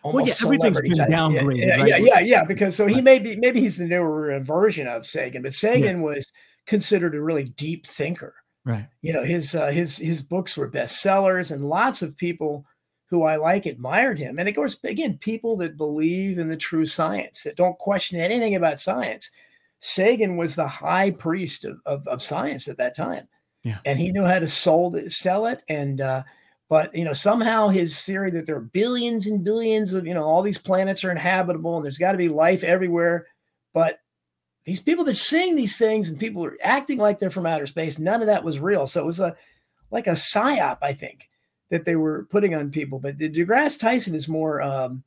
almost yeah, everything's celebrity been type. Yeah, downgraded, Yeah, right? yeah, yeah, yeah. Because so he may be maybe he's the newer version of Sagan, but Sagan was considered a really deep thinker. Right. You know, his uh, his his books were bestsellers, and lots of people who I like admired him. And of course, again, people that believe in the true science, that don't question anything about science. Sagan was the high priest of, of, of science at that time. Yeah. And he knew how to sold it, sell it. And, uh, but, you know, somehow his theory that there are billions and billions of, you know, all these planets are inhabitable and there's got to be life everywhere. But these people that sing these things and people are acting like they're from outer space, none of that was real. So it was a, like a psyop, I think, that they were putting on people. But the DeGrasse Tyson is more, um,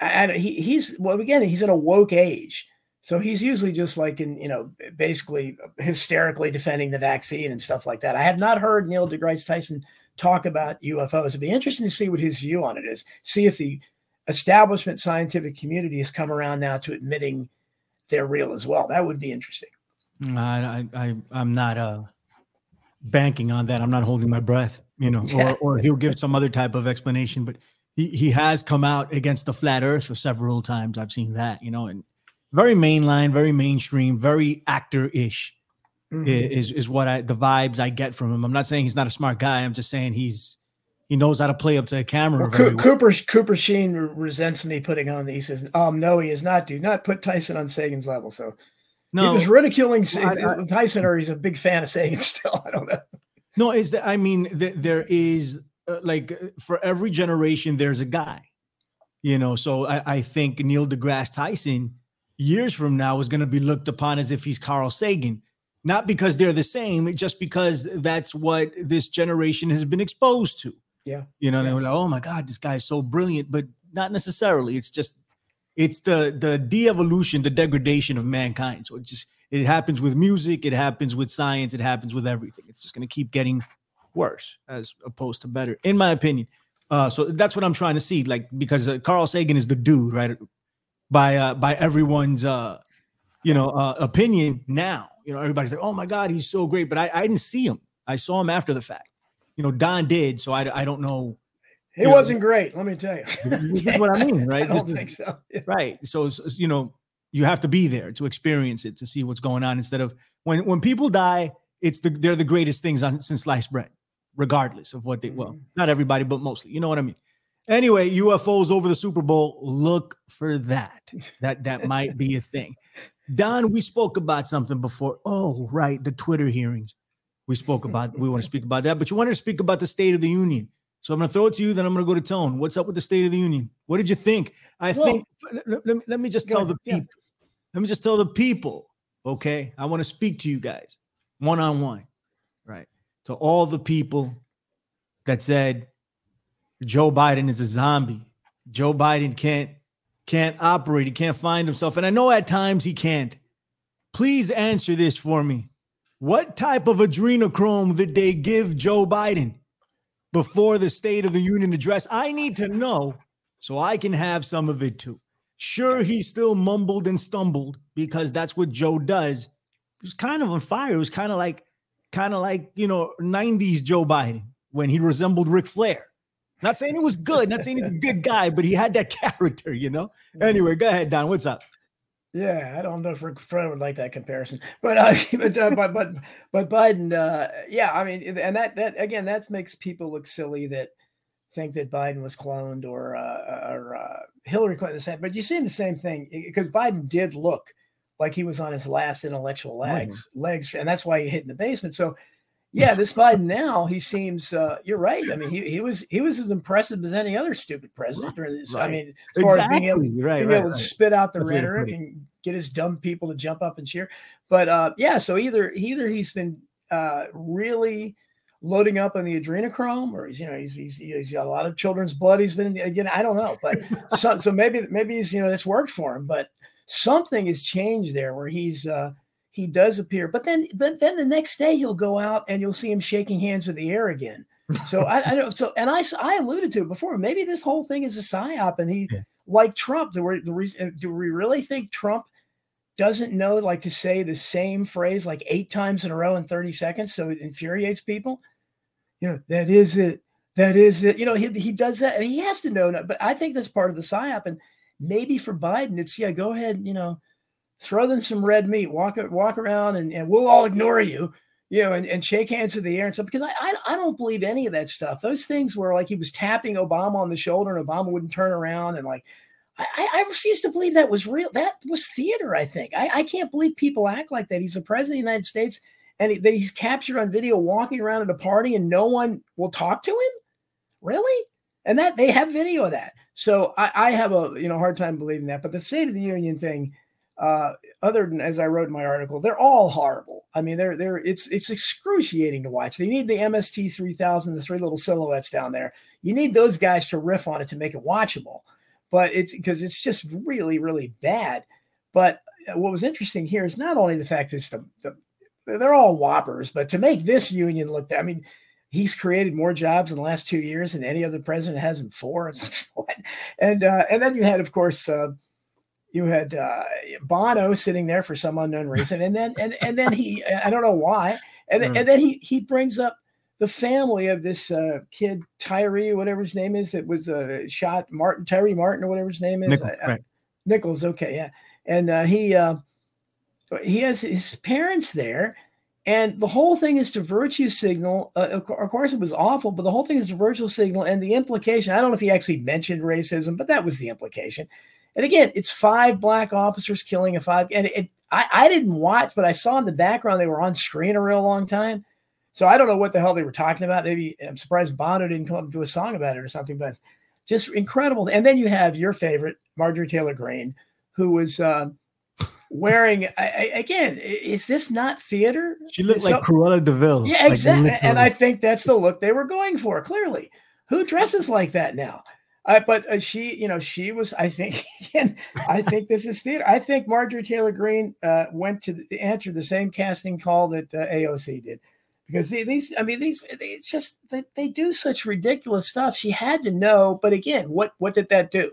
and he, he's well again he's in a woke age so he's usually just like in you know basically hysterically defending the vaccine and stuff like that i have not heard neil degrasse tyson talk about ufos it'd be interesting to see what his view on it is see if the establishment scientific community has come around now to admitting they're real as well that would be interesting I I, I I'm not uh banking on that. I'm not holding my breath, you know, or or he'll give some other type of explanation. But he he has come out against the flat Earth for several times. I've seen that, you know, and very mainline, very mainstream, very actor ish Mhm. is is what I the vibes I get from him. I'm not saying he's not a smart guy. I'm just saying he's he knows how to play up to the camera. Well, well. Cooper Cooper Sheen resents me putting on the. He says, "Um, no, he is not. Do not put Tyson on Sagan's level." So No, he was ridiculing I- I- Tyson, or he's a big fan of Sagan still. I don't know. No, is that I mean th- there is uh, like uh, for every generation there's a guy, you know. So I, I think Neil deGrasse Tyson years from now is going to be looked upon as if he's Carl Sagan, not because they're the same, just because that's what this generation has been exposed to. Yeah. you know, they Yeah. were like, oh my god, this guy's so brilliant, but not necessarily. It's just it's the the de-evolution, the degradation of mankind. So it just it happens with music, it happens with science, it happens with everything. It's just going to keep getting worse as opposed to better, in my opinion. Uh, so that's what I'm trying to see, like because uh, Carl Sagan is the dude, right? By uh, by everyone's uh, you know uh, opinion now. You know, everybody's like, oh my god, he's so great, but I, I didn't see him. I saw him after the fact. You know, Don did, so I I don't know. He wasn't great. Let me tell you. This is what I mean, right? I don't think so. Yeah. right so you know you have to be there to experience it to see what's going on instead of when when people die it's the they're the greatest things on since sliced bread regardless of what they well Mhm. not everybody but mostly you know what i mean anyway ufos over the super bowl look for that. That that might be a thing. Don we spoke about something before. Oh right the twitter hearings. We spoke about we want to speak about that but you wanted to speak about the state of the union. So i'm going to throw it to you then i'm going to go to tone. What's up with the state of the union? What did you think? I Well, think let, let- let me, just tell ahead, the yeah. people let me just tell the people okay? I want to speak to you guys one on one right? To all the people that said joe biden is a zombie. Joe biden can't can't operate. He can't find himself. And i know at times he can't. Please answer this for me. What type of adrenochrome did they give joe biden before the state of the union address? I need to know so i can have some of it too. Sure he still mumbled and stumbled because that's what joe does. He was kind of on fire. It was kind of like kind of like you know 90s joe biden when he resembled Ric flair not saying he was good not saying he's a good guy but he had that character you know? Anyway go ahead don. What's up? Yeah, I don't know if Ric Flair would like that comparison, but uh, but, uh, but but but Biden, uh, yeah, I mean, and that that again, that makes people look silly that think that Biden was cloned or uh, or uh, Hillary Clinton said, but you're seeing the same thing because Biden did look like he was on his last intellectual legs, legs, and that's why he hit in the basement. So, yeah, this Biden now he seems. Uh, you're right. I mean, he, he was he was as impressive as any other stupid president. Right. I mean, as far exactly. as being able, right, being able to spit out the that's rhetoric and get his dumb people to jump up and cheer. But uh, yeah, so either either he's been uh, really loading up on the adrenochrome, or he's you know he's, he's he's got a lot of children's blood. He's been again, I don't know, but so, so maybe maybe he's you know this worked for him, but something has changed there where he's uh he does appear, but then but then the next day he'll go out and you'll see him shaking hands with the air again. So I, I don't so and I I alluded to it before. Maybe this whole thing is a psyop, and he yeah. like Trump. Do we, the reason do we really think Trump? doesn't know like to say the same phrase like eight times in a row in 30 seconds so it infuriates people you know, that is it. That is it. You know, he, he does that and he has to know. But I think that's part of the psyop. And maybe for Biden, it's yeah, go ahead, you know, throw them some red meat, walk walk around and, and we'll all ignore you, you know, and, and shake hands with the air and stuff. Because I, I, I don't believe any of that stuff. Those things where like he was tapping Obama on the shoulder and Obama wouldn't turn around and like I, I refuse to believe that was real. That was theater, I think. I, I can't believe people act like that. He's the president of the United States and he, he's captured on video walking around at a party and no one will talk to him really and that they have video of that so I, I, have a you know hard time believing that but the state of the union thing uh, other than as i wrote in my article they're all horrible. I mean they're they're it's it's excruciating to watch. They need the mst 3000 the three little silhouettes down there. You need those guys to riff on it to make it watchable. But it's because it's just really really bad. But what was interesting here is not only the fact it's the, the they're all whoppers, but to make this union look, I mean, he's created more jobs in the last two years than any other president has in four. and uh, and then you had, of course, uh, you had uh, Bono sitting there for some unknown reason, and then and and then he, I don't know why, and mm. and then he he brings up the family of this uh, kid Tyree, whatever his name is, that was uh, shot Martin Tyree Martin or whatever his name is, Nichols, right. Nichols okay, yeah, and uh, he uh, he has his parents there and the whole thing is to virtue signal uh, of course it was awful but the whole thing is to virtue signal and the implication i don't know if he actually mentioned racism but that was the implication and again it's five black officers killing a five and it, I, I didn't watch but i saw in the background they were on screen a real long time. So i don't know what the hell they were talking about. Maybe i'm surprised bono didn't come up and do a song about it or something but just incredible. And then you have your favorite marjorie taylor greene who was uh, wearing I, again is this not theater? She looked so, like cruella de vil yeah exactly like and i think that's the look they were going for clearly. Who dresses like that now uh, but uh, she you know she was i think again i think this is theater i think marjorie taylor greene uh, went to the, answer the same casting call that uh, aoc did because these i mean these it's just they, they do such ridiculous stuff she had to know but again what what did that do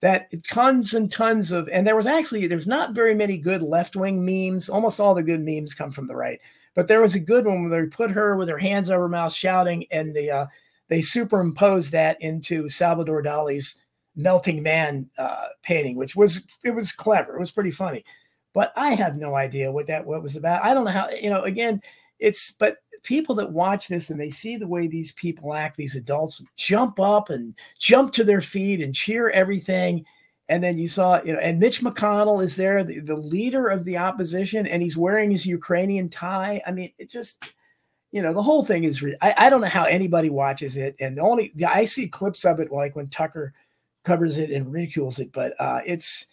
that tons and tons of, and there was actually, there's not very many good left wing memes. Almost all the good memes come from the right. But there was a good one where they put her with her hands over her mouth shouting, and the, uh, they superimposed that into Salvador Dali's melting man uh, painting, which was, it was clever. It was pretty funny. But I have no idea what that what was about. I don't know how, you know, again, it's, but people that watch this and they see the way these people act, these adults jump up and jump to their feet and cheer everything. And then you saw, you know, and Mitch McConnell is there, the, the leader of the opposition, and he's wearing his Ukrainian tie. I mean, it just, you know, the whole thing is, I, I don't know how anybody watches it. And the only, I see clips of it like when Tucker covers it and ridicules it, but uh, it's,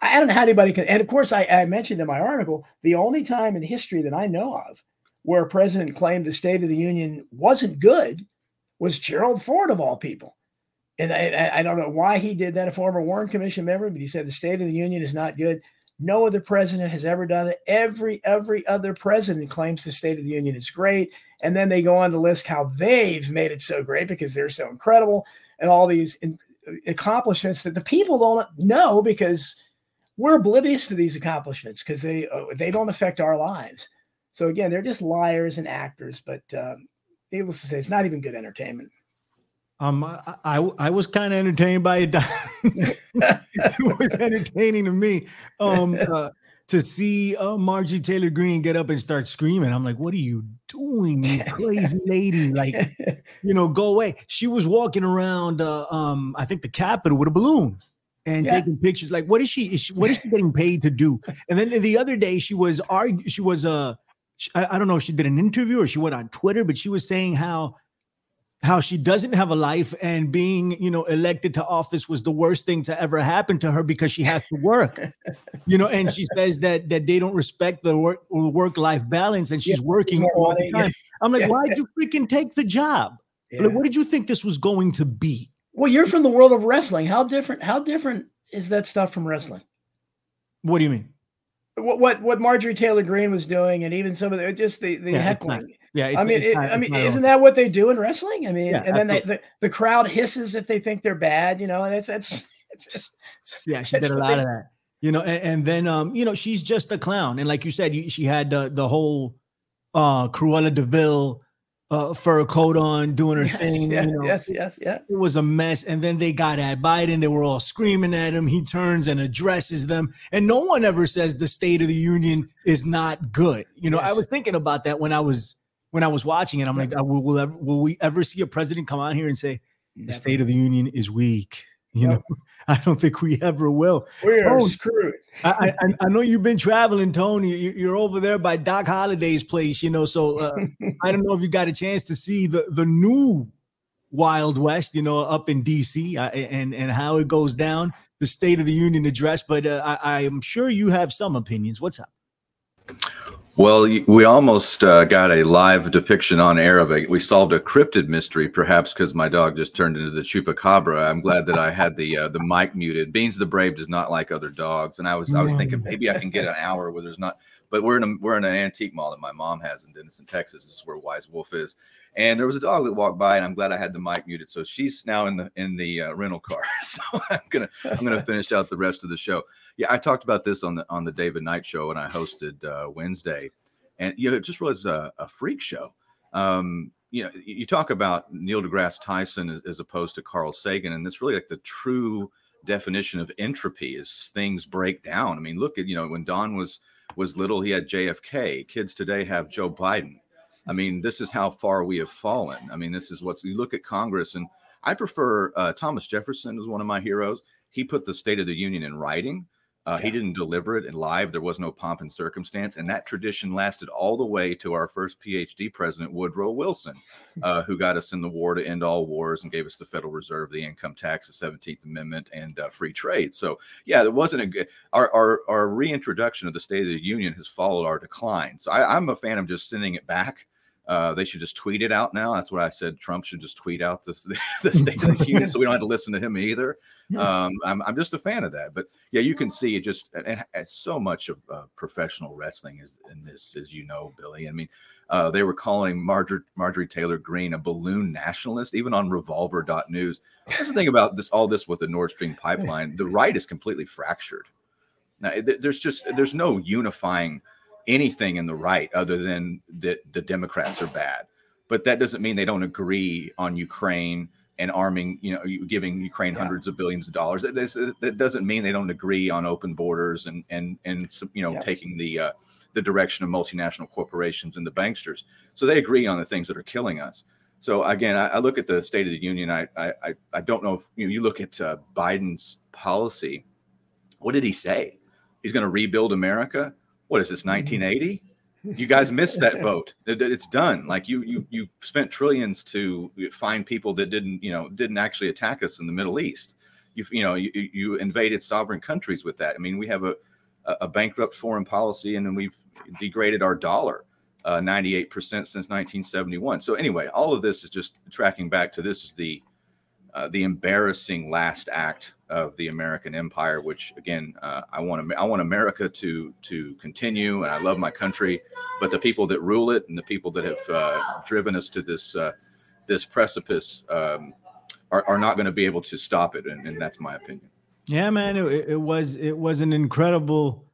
I don't know how anybody can. And of course, I, I mentioned in my article the only time in history that I know of where a president claimed the State of the Union wasn't good was Gerald Ford, of all people. And I, I, don't know why he did that, a former Warren Commission member, but he said the State of the Union is not good. No other president has ever done it. Every every other president claims the State of the Union is great, and then they go on to list how they've made it so great because they're so incredible and all these in, accomplishments that the people don't know because we're oblivious to these accomplishments because they uh, they don't affect our lives. So again, they're just liars and actors, but um, needless to say, it's not even good entertainment. Um, I I, I was kind of entertained by it. it was entertaining to me. Um, uh, to see uh, Marjorie Taylor Greene get up and start screaming. I'm like, what are you doing, you crazy lady? Like, you know, go away. She was walking around, uh, um, I think the Capitol with a balloon and Yeah. taking pictures. Like, what is she? Is she what is she getting paid to do? And then the other day, she was argu- She was uh, I, I don't know if she did an interview or she went on Twitter, but she was saying how how she doesn't have a life and being you know elected to office was the worst thing to ever happen to her because she has to work you know and she says that that they don't respect the work work life balance and she's Yeah, working all the time i'm like Yeah. why'd you freaking take the job Yeah. like, what did you think this was going to be Well, you're from the world of wrestling. How different? How different is that stuff from wrestling? what do you mean What what, what Marjorie Taylor Greene was doing, and even some of the just the the heckling. Yeah it's, I mean, it, I mean, isn't that what they do in wrestling? I mean, Yeah, and then they, the the crowd hisses if they think they're bad, you know, and it's that's it's just, yeah she did a lot they- of that you know and, and then um you know she's just a clown and like you said you, she had the the whole uh cruella de vil uh fur coat on doing her yes, thing yeah, you know yes, yes, yeah. it was a mess. And then they got at Biden. They were all screaming at him. He turns and addresses them. And no one ever says the State of the Union is not good. You know, I was thinking about that when I was when I was watching it. I'm like, uh, will, will, ever, will we ever see a president come out here and say the Never. State of the Union is weak? You Yep. know, I don't think we ever will. We are Tone. screwed. I, I, I know you've been traveling, Tony. You- You're over there by Doc Holliday's place, you know. So uh, I don't know if you got a chance to see the the new Wild West, you know, up in DC, uh, and and how it goes down, the State of the Union address. But uh, I, I am sure you have some opinions. What's up? Well, we almost uh, got a live depiction on air of it. We solved a cryptid mystery, perhaps because my dog just turned into the chupacabra. I'm glad that I had the uh, the mic muted. Beans the Brave does not like other dogs, and I was I was thinking maybe I can get an hour where there's not. But we're in a we're in an antique mall that my mom has in Denison, Texas. This is where Wise Wolf is, and there was a dog that walked by, and I'm glad I had the mic muted. So she's now in the in the uh, rental car. So I'm gonna I'm gonna finish out the rest of the show. Yeah, I talked about this on the on the David Knight show when I hosted uh, Wednesday, and you know, it just was a, a freak show. Um, you know, you talk about Neil deGrasse Tyson as, as opposed to Carl Sagan, and it's really like the true definition of entropy is things break down. I mean, look at you know when Don was was little, he had JFK. Kids today have Joe Biden. I mean, this is how far we have fallen. I mean, this is what's you look at Congress, and I prefer uh, Thomas Jefferson is one of my heroes. He put the State of the Union in writing. Uh, He didn't deliver it in live. There was no pomp and circumstance, and that tradition lasted all the way to our first PhD president, Woodrow Wilson, uh, who got us in the war to end all wars and gave us the Federal Reserve, the income tax, the Seventeenth Amendment, and uh, free trade. So, yeah, there wasn't a good. Our, our our reintroduction of the State of the Union has followed our decline. So, I, I'm a fan of just sending it back. Uh, they should just tweet it out now. That's what I said. Trump should just tweet out the, the State of the Union, so we don't have to listen to him either. Um, I'm, I'm just a fan of that. But yeah, you can see it just and, and so much of uh, professional wrestling is in this, as you know, Billy. I mean, uh, they were calling Marjorie, Marjorie Taylor Greene a balloon nationalist, even on Revolver.news. That's the thing about this, all this with the Nord Stream pipeline. The right is completely fractured. Now, th- there's just there's no unifying anything in the right other than that the Democrats are bad. But that doesn't mean they don't agree on Ukraine and arming, you know, giving Ukraine Yeah. hundreds of billions of dollars. That, that doesn't mean they don't agree on open borders and and and you know Yeah. taking the uh, the direction of multinational corporations and the banksters. So they agree on the things that are killing us. So again, I, I look at the State of the Union. I I I- don't know if you know, you look at uh, Biden's policy. What did he say? He's going to rebuild America. What is this, 1980? You guys missed that boat. It- It's done. Like you, you, you spent trillions to find people that didn't, you know, didn't actually attack us in the Middle East. You, you know, you, you invaded sovereign countries with that. I mean, we have a, a bankrupt foreign policy, and then we've degraded our dollar uh, 98% since 1971. So anyway, all of this is just tracking back to this is the uh, the embarrassing last act of the American empire, which again, uh, I want I want America to to continue, and I love my country, but the people that rule it and the people that have uh, driven us to this uh, this precipice um, are, are not going to be able to stop it, and, and that's my opinion. Yeah, man, it, it was it was an incredible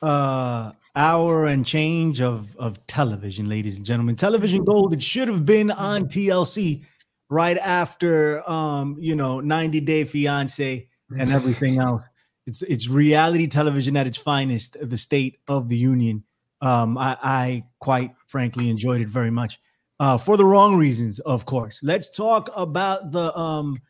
uh hour and change of of television, ladies and gentlemen. Television gold. It should have been on TLC right after um, you know, 90 Day Fiance and everything else. it's it's reality television at its finest, the State of the Union. Um, I, I quite frankly enjoyed it very much, uh, for the wrong reasons, of course. Let's talk about the um,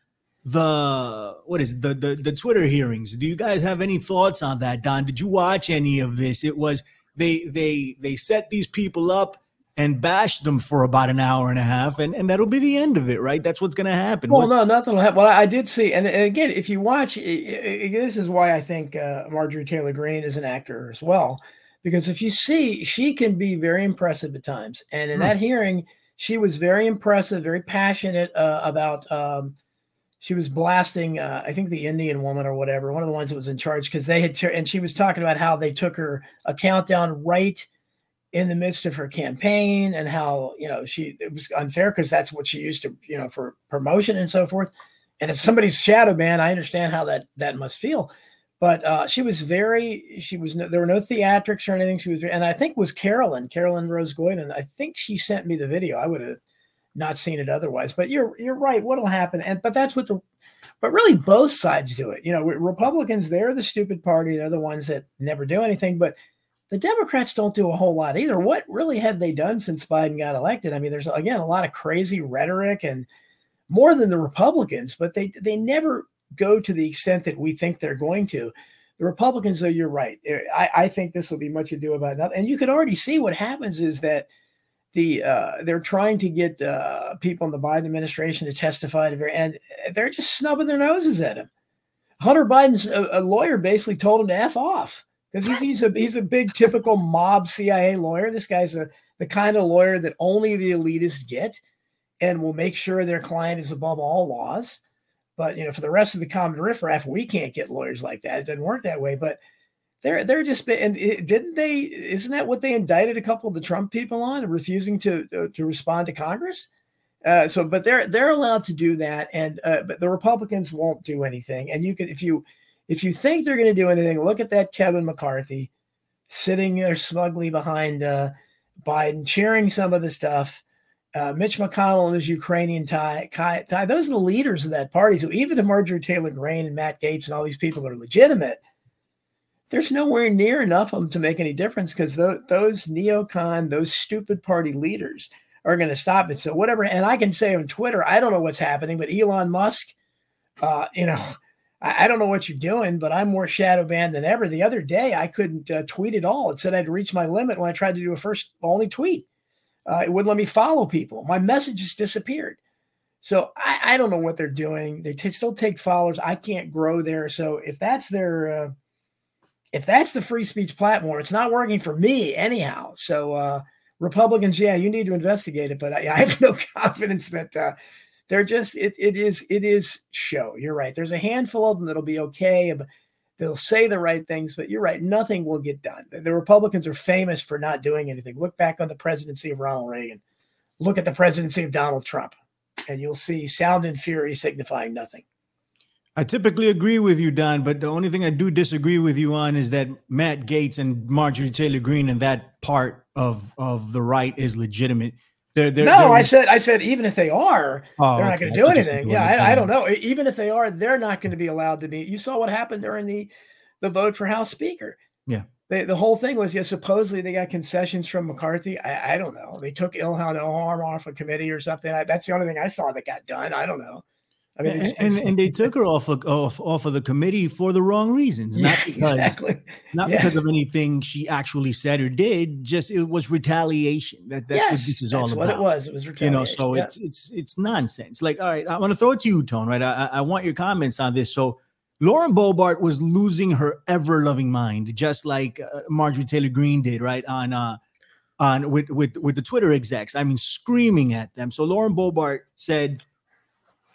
the what is it, the the the Twitter hearings. Do you guys have any thoughts on that, Don? Did you watch any of this? It was they they they set these people up and bash them for about an hour and a half, and, and that'll be the end of it, right? That's what's going to happen. Well, what- no, nothing will happen. Well, I did see, and, and again, if you watch, it, it, this is why I think uh, Marjorie Taylor Greene is an actor as well, because if you see, she can be very impressive at times, and in hmm. that hearing, she was very impressive, very passionate uh, about. Um, she was blasting, uh, I think, the Indian woman or whatever, one of the ones that was in charge, because they had, ter- and she was talking about how they took her a countdown right in the midst of her campaign and how you know she it was unfair because that's what she used to you know for promotion and so forth. And as somebody's shadow man. I understand how that that must feel. But uh, she was very she was no, there were no theatrics or anything. She was and i think was carolyn carolyn rose goyden. I think she sent me the video. I would have not seen it otherwise. But you're you're right. What'll happen? And but that's what the but really both sides do it. You know republicans they're the stupid party. They're the ones that never do anything. But the Democrats don't do a whole lot either. What really have they done since Biden got elected? I mean, there's again a lot of crazy rhetoric and more than the Republicans, but they they never go to the extent that we think they're going to. The Republicans, though, you're right. I, I think this will be much ado about nothing. And you can already see what happens is that the uh, they're trying to get uh, people in the Biden administration to testify to, and they're just snubbing their noses at him. Hunter Biden's a, a lawyer basically told him to f off because he's, he's a he's a big typical mob CIA lawyer. This guy's a the kind of lawyer that only the elitists get, and will make sure their client is above all laws. But you know, for the rest of the common riffraff, we can't get lawyers like that. It doesn't work that way. But they're they're just and it, didn't they? Isn't that what they indicted a couple of the Trump people on, refusing to uh, to respond to Congress? Uh, so, but they're they're allowed to do that, and uh, but the Republicans won't do anything. And you can if you if you think they're going to do anything, look at that Kevin McCarthy sitting there smugly behind uh, Biden, cheering some of the stuff. Uh, Mitch McConnell and his Ukrainian tie, tie, those are the leaders of that party. So even if Marjorie Taylor Greene and Matt Gaetz and all these people are legitimate, there's nowhere near enough of them to make any difference because th- those neocon, those stupid party leaders are going to stop it. So whatever, and I can say on Twitter, I don't know what's happening, but Elon Musk, uh, you know, I, I, don't know what you're doing, but I'm more shadow banned than ever. The other day, I couldn't uh, tweet at all. It said I'd reached my limit when I tried to do a first only tweet. Uh, it wouldn't let me follow people. My messages disappeared. So I, I don't know what they're doing. They t- still take followers. I can't grow there. So if that's their, uh, if that's the free speech platform, it's not working for me anyhow. So uh, Republicans, yeah, you need to investigate it. But I, I have no confidence that uh, they're just it, it is it is show. You're right. There's a handful of them that'll be okay. They'll say the right things, but you're right. Nothing will get done. The Republicans are famous for not doing anything. Look back on the presidency of Ronald Reagan. Look at the presidency of Donald Trump, and you'll see sound and fury signifying nothing. I typically agree with you, Don, but the only thing I do disagree with you on is that Matt Gaetz and Marjorie Taylor Greene and that part of of the right is legitimate. They're, they're, no, they're, I said, I said, even if they are, oh, they're not going to do anything. Yeah, I, I, don't know. Even if they are, they're not going to be allowed to be. You saw what happened during the the vote for House Speaker. Yeah, they, the whole thing was, yeah, supposedly they got concessions from McCarthy. I, I don't know. They took Ilhan Omar off a committee or something. I, that's the only thing I saw that got done. I don't know. I mean, it's, and, and they took her off of, off off of the committee for the wrong reasons, not yeah, because exactly. not because of anything she actually said or did. Just it was retaliation. That, that's yes, what this is all about. what it was. It was retaliation. You know, so yeah. it's it's it's nonsense. Like, all right, I want to throw it to you, Tone. Right, I, I want your comments on this. So, Lauren Boebert was losing her ever loving mind, just like uh, Marjorie Taylor Greene did, right on uh on with with with the Twitter execs. I mean, screaming at them. So Lauren Boebert said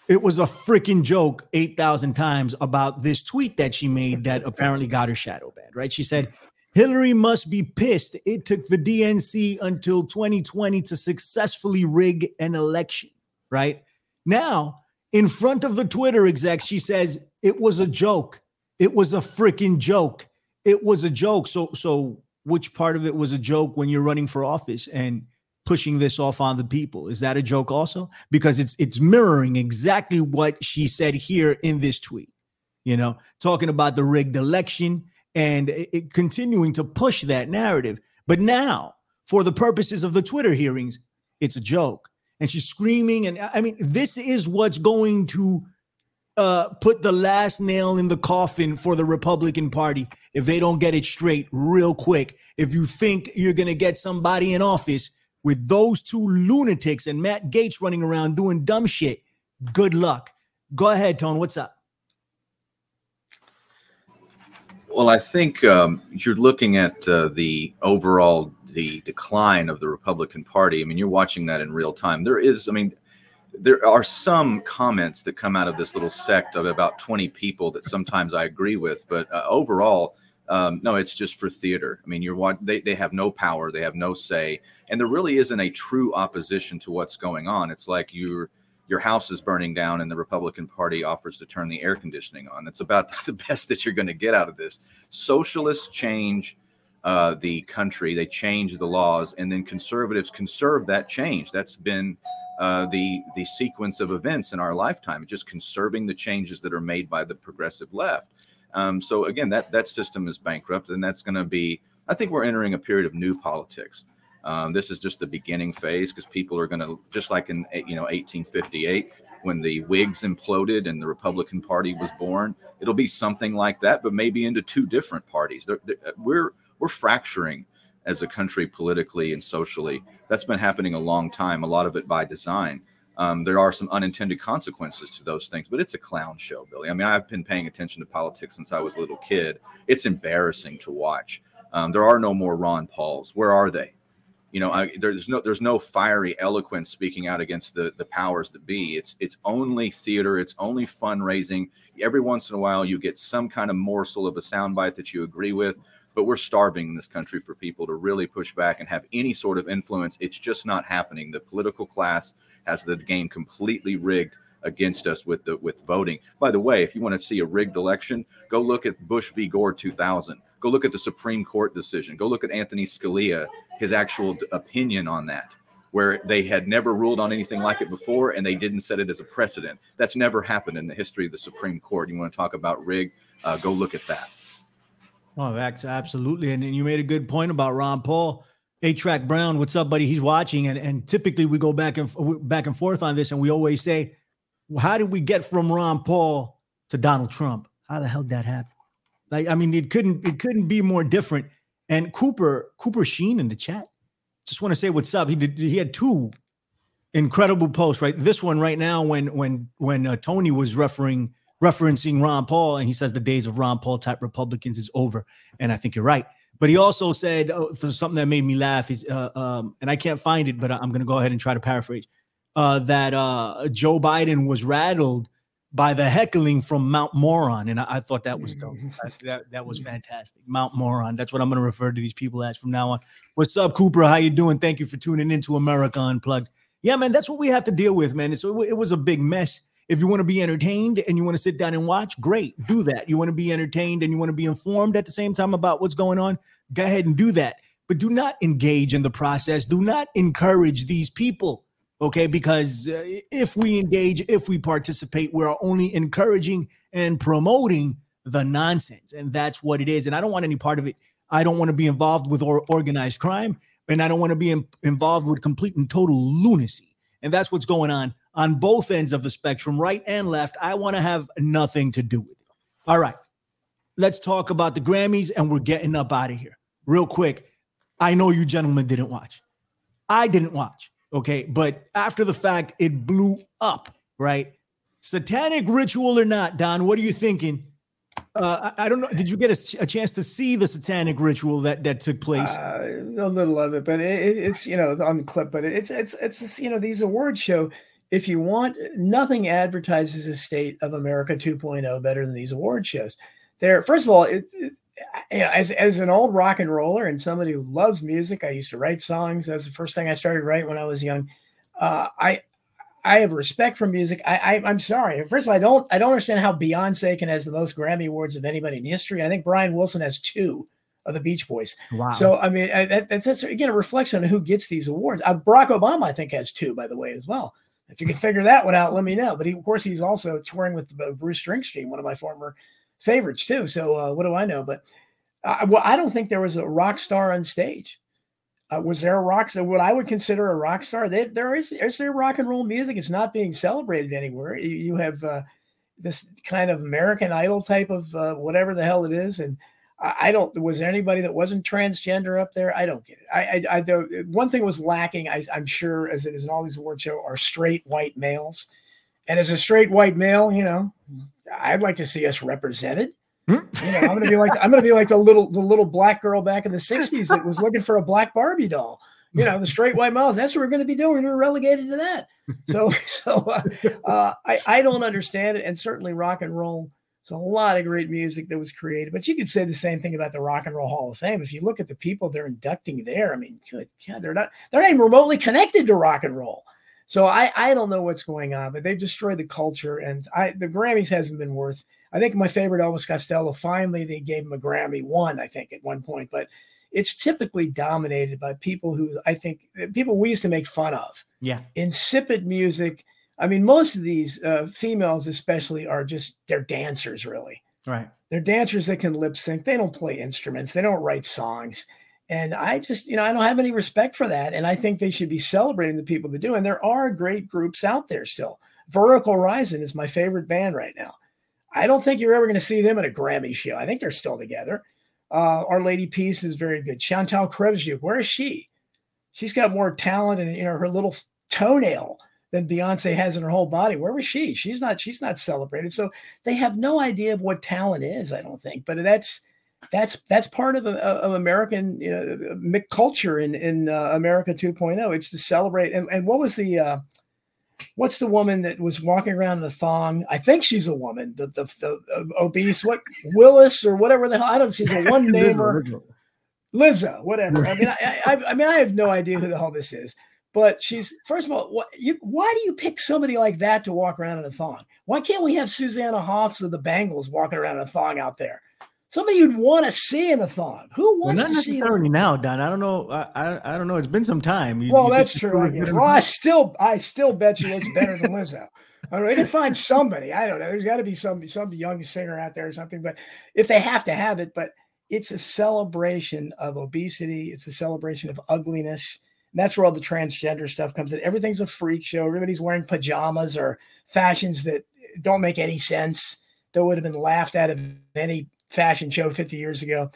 it was a freaking joke 8,000 times about this tweet that she made that apparently got her shadow banned, right? She said, Hillary must be pissed. It took the DNC until 2020 to successfully rig an election, right? Now, in front of the Twitter execs, she says, it was a joke. It was a freaking joke. It was a joke. So, so which part of it was a joke when you're running for office? And pushing this off on the people. Is that a joke also? Because it's it's mirroring exactly what she said here in this tweet. you know, talking about the rigged election and it, it continuing to push that narrative. But now, for the purposes of the Twitter hearings, it's a joke. And she's screaming. And I mean, this is what's going to uh, put the last nail in the coffin for the Republican Party if they don't get it straight real quick. If you think you're going to get somebody in office with those two lunatics and Matt Gaetz running around doing dumb shit, good luck. Go ahead, Tone. What's up? Well, I think um, you're looking at uh, the overall the decline of the Republican Party. I mean, you're watching that in real time. There is, I mean, there are some comments that come out of this little sect of about 20 people that sometimes I agree with, but uh, overall, um, no, it's just for theater. I mean, you're what they, they have no power, they have no say, and there really isn't a true opposition to what's going on. It's like your your house is burning down and the Republican Party offers to turn the air conditioning on. That's about the best that you're going to get out of this. Socialists change uh, the country, they change the laws, and then conservatives conserve that change. That's been uh, the the sequence of events in our lifetime, just conserving the changes that are made by the progressive left. Um, so again, that that system is bankrupt, and that's going to be. I think we're entering a period of new politics. Um, this is just the beginning phase because people are going to just like in you know 1858 when the Whigs imploded and the Republican Party was born. It'll be something like that, but maybe into two different parties. They're, they're, we're we're fracturing as a country politically and socially. That's been happening a long time, a lot of it by design. Um, there are some unintended consequences to those things, but it's a clown show, Billy. I mean, I've been paying attention to politics since I was a little kid. It's embarrassing to watch. Um, there are no more Ron Pauls. Where are they? You know, I, there's no there's no fiery eloquence speaking out against the the powers that be. It's it's only theater. It's only fundraising. Every once in a while, you get some kind of morsel of a soundbite that you agree with but we're starving in this country for people to really push back and have any sort of influence. It's just not happening. The political class has the game completely rigged against us with the with voting. By the way, if you want to see a rigged election, go look at Bush v. Gore 2000. Go look at the Supreme Court decision. Go look at Anthony Scalia, his actual opinion on that, where they had never ruled on anything like it before and they didn't set it as a precedent. That's never happened in the history of the Supreme Court. You want to talk about rig? Uh, go look at that. Oh, that's absolutely. And, and you made a good point about Ron Paul. A-Track Brown, what's up, buddy? He's watching, and and typically we go back and back and forth on this, and we always say, well, "How did we get from Ron Paul to Donald Trump? How the hell did that happen?" Like, I mean, it couldn't it couldn't be more different. And Cooper Cooper Sheen in the chat, just want to say what's up. He did he had two incredible posts, right? This one right now, when when when uh, Tony was referring referencing Ron Paul, and he says the days of Ron Paul type Republicans is over. And I think you're right. But he also said uh, for something that made me laugh is, uh, um, and I can't find it, but I'm going to go ahead and try to paraphrase uh, that uh, Joe Biden was rattled by the heckling from Mount Moron, and I, I thought that was dope. that that was fantastic. Mount Moron. That's what I'm going to refer to these people as from now on. What's up, Cooper? How you doing? Thank you for tuning into America Unplugged. Yeah, man, that's what we have to deal with, man. It's, it was a big mess if you want to be entertained and you want to sit down and watch, great, do that. You want to be entertained and you want to be informed at the same time about what's going on, go ahead and do that. But do not engage in the process. Do not encourage these people, okay? Because uh, if we engage, if we participate, we're only encouraging and promoting the nonsense. And that's what it is. And I don't want any part of it. I don't want to be involved with or organized crime, and I don't want to be in, involved with complete and total lunacy. And that's what's going on on both ends of the spectrum, right and left. I want to have nothing to do with it. All right. Let's talk about the Grammys and we're getting up out of here. Real quick. I know you gentlemen didn't watch. I didn't watch. Okay. But after the fact, it blew up, right? Satanic ritual or not, Don, what are you thinking? Uh, I, I, don't know. Did you get a, a, chance to see the satanic ritual that that took place? Uh, a little of it, but it, it's you know on the clip. But it's it's it's you know these award show if you want, nothing advertises a state of America 2.0 better than these award shows. There, first of all, it, it, as as an old rock and roller and somebody who loves music, I used to write songs. That was the first thing I started writing when I was young. Uh, I I have respect for music. I, I am sorry. First of all, I don't I don't understand how Beyonce can has the most Grammy awards of anybody in history. I think Brian Wilson has two of the Beach Boys. Wow. So I mean, I, that, that's, that's again a reflection on who gets these awards. Uh, Barack Obama, I think, has two, by the way, as well. If you can figure that one out, let me know. But he, of course, he's also touring with Bruce Springsteen, one of my former favorites too. So uh, what do I know? But I, well, I don't think there was a rock star on stage. Uh, was there a rock star? What I would consider a rock star? They, there is. Is there rock and roll music? It's not being celebrated anywhere. You, you have uh, this kind of American Idol type of uh, whatever the hell it is, and I, don't. Was there anybody that wasn't transgender up there? I don't get it. I, I, I the, one thing was lacking. I, I'm sure, as it is in all these award shows, are straight white males. And as a straight white male, you know, I'd like to see us represented. Hmm? You know, I'm gonna be like I'm gonna be like the little the little black girl back in the '60s that was looking for a black Barbie doll. You know, the straight white males. That's what we're going to be doing. We're relegated to that. So, so uh, uh, I I don't understand it, and certainly rock and roll. It's a lot of great music that was created, but you could say the same thing about the Rock and Roll Hall of Fame. If you look at the people they're inducting there, I mean, good God, they're not they're not even remotely connected to rock and roll. So I, I don't know what's going on, but they've destroyed the culture. And I the Grammys hasn't been worth. I think my favorite Elvis Costello. Finally, they gave him a Grammy one. I think at one point, but it's typically dominated by people who I think people we used to make fun of. Yeah, insipid music. I mean, most of these uh, females, especially, are just they're dancers. Really, right? They're dancers that can lip sync. They don't play instruments. They don't write songs. And I just, you know, I don't have any respect for that. And I think they should be celebrating the people that do. And there are great groups out there still. Vertical Horizon is my favorite band right now. I don't think you're ever going to see them at a Grammy show. I think they're still together. Uh, Our Lady Peace is very good. Chantal Kreviazuk, where is she? She's got more talent in you know her little toenail than Beyonce has in her whole body. Where was she? She's not. She's not celebrated. So they have no idea of what talent is. I don't think. But that's that's that's part of, of American you know, culture in in uh, America 2.0. It's to celebrate. And, and what was the uh, what's the woman that was walking around in a thong? I think she's a woman. The the, the uh, obese what Willis or whatever the hell. I don't. She's a one namer. Lizzo, whatever. I mean, I, I, I mean, I have no idea who the hell this is. But she's first of all, what, you, why do you pick somebody like that to walk around in a thong? Why can't we have Susanna Hoffs of the Bangles walking around in a thong out there? somebody you'd want to see in a thong. Who wants well, not to necessarily now, Don. I don't know. I, I, I don't know. It's been some time. You, well, you that's true. I well, I still I still bet you it's better than Lizzo. I don't. They can find somebody. I don't know. There's got to be some some young singer out there or something. But if they have to have it, but it's a celebration of obesity. It's a celebration of ugliness. And that's where all the transgender stuff comes in. Everything's a freak show. Everybody's wearing pajamas or fashions that don't make any sense. That would have been laughed at of any fashion show 50 years ago.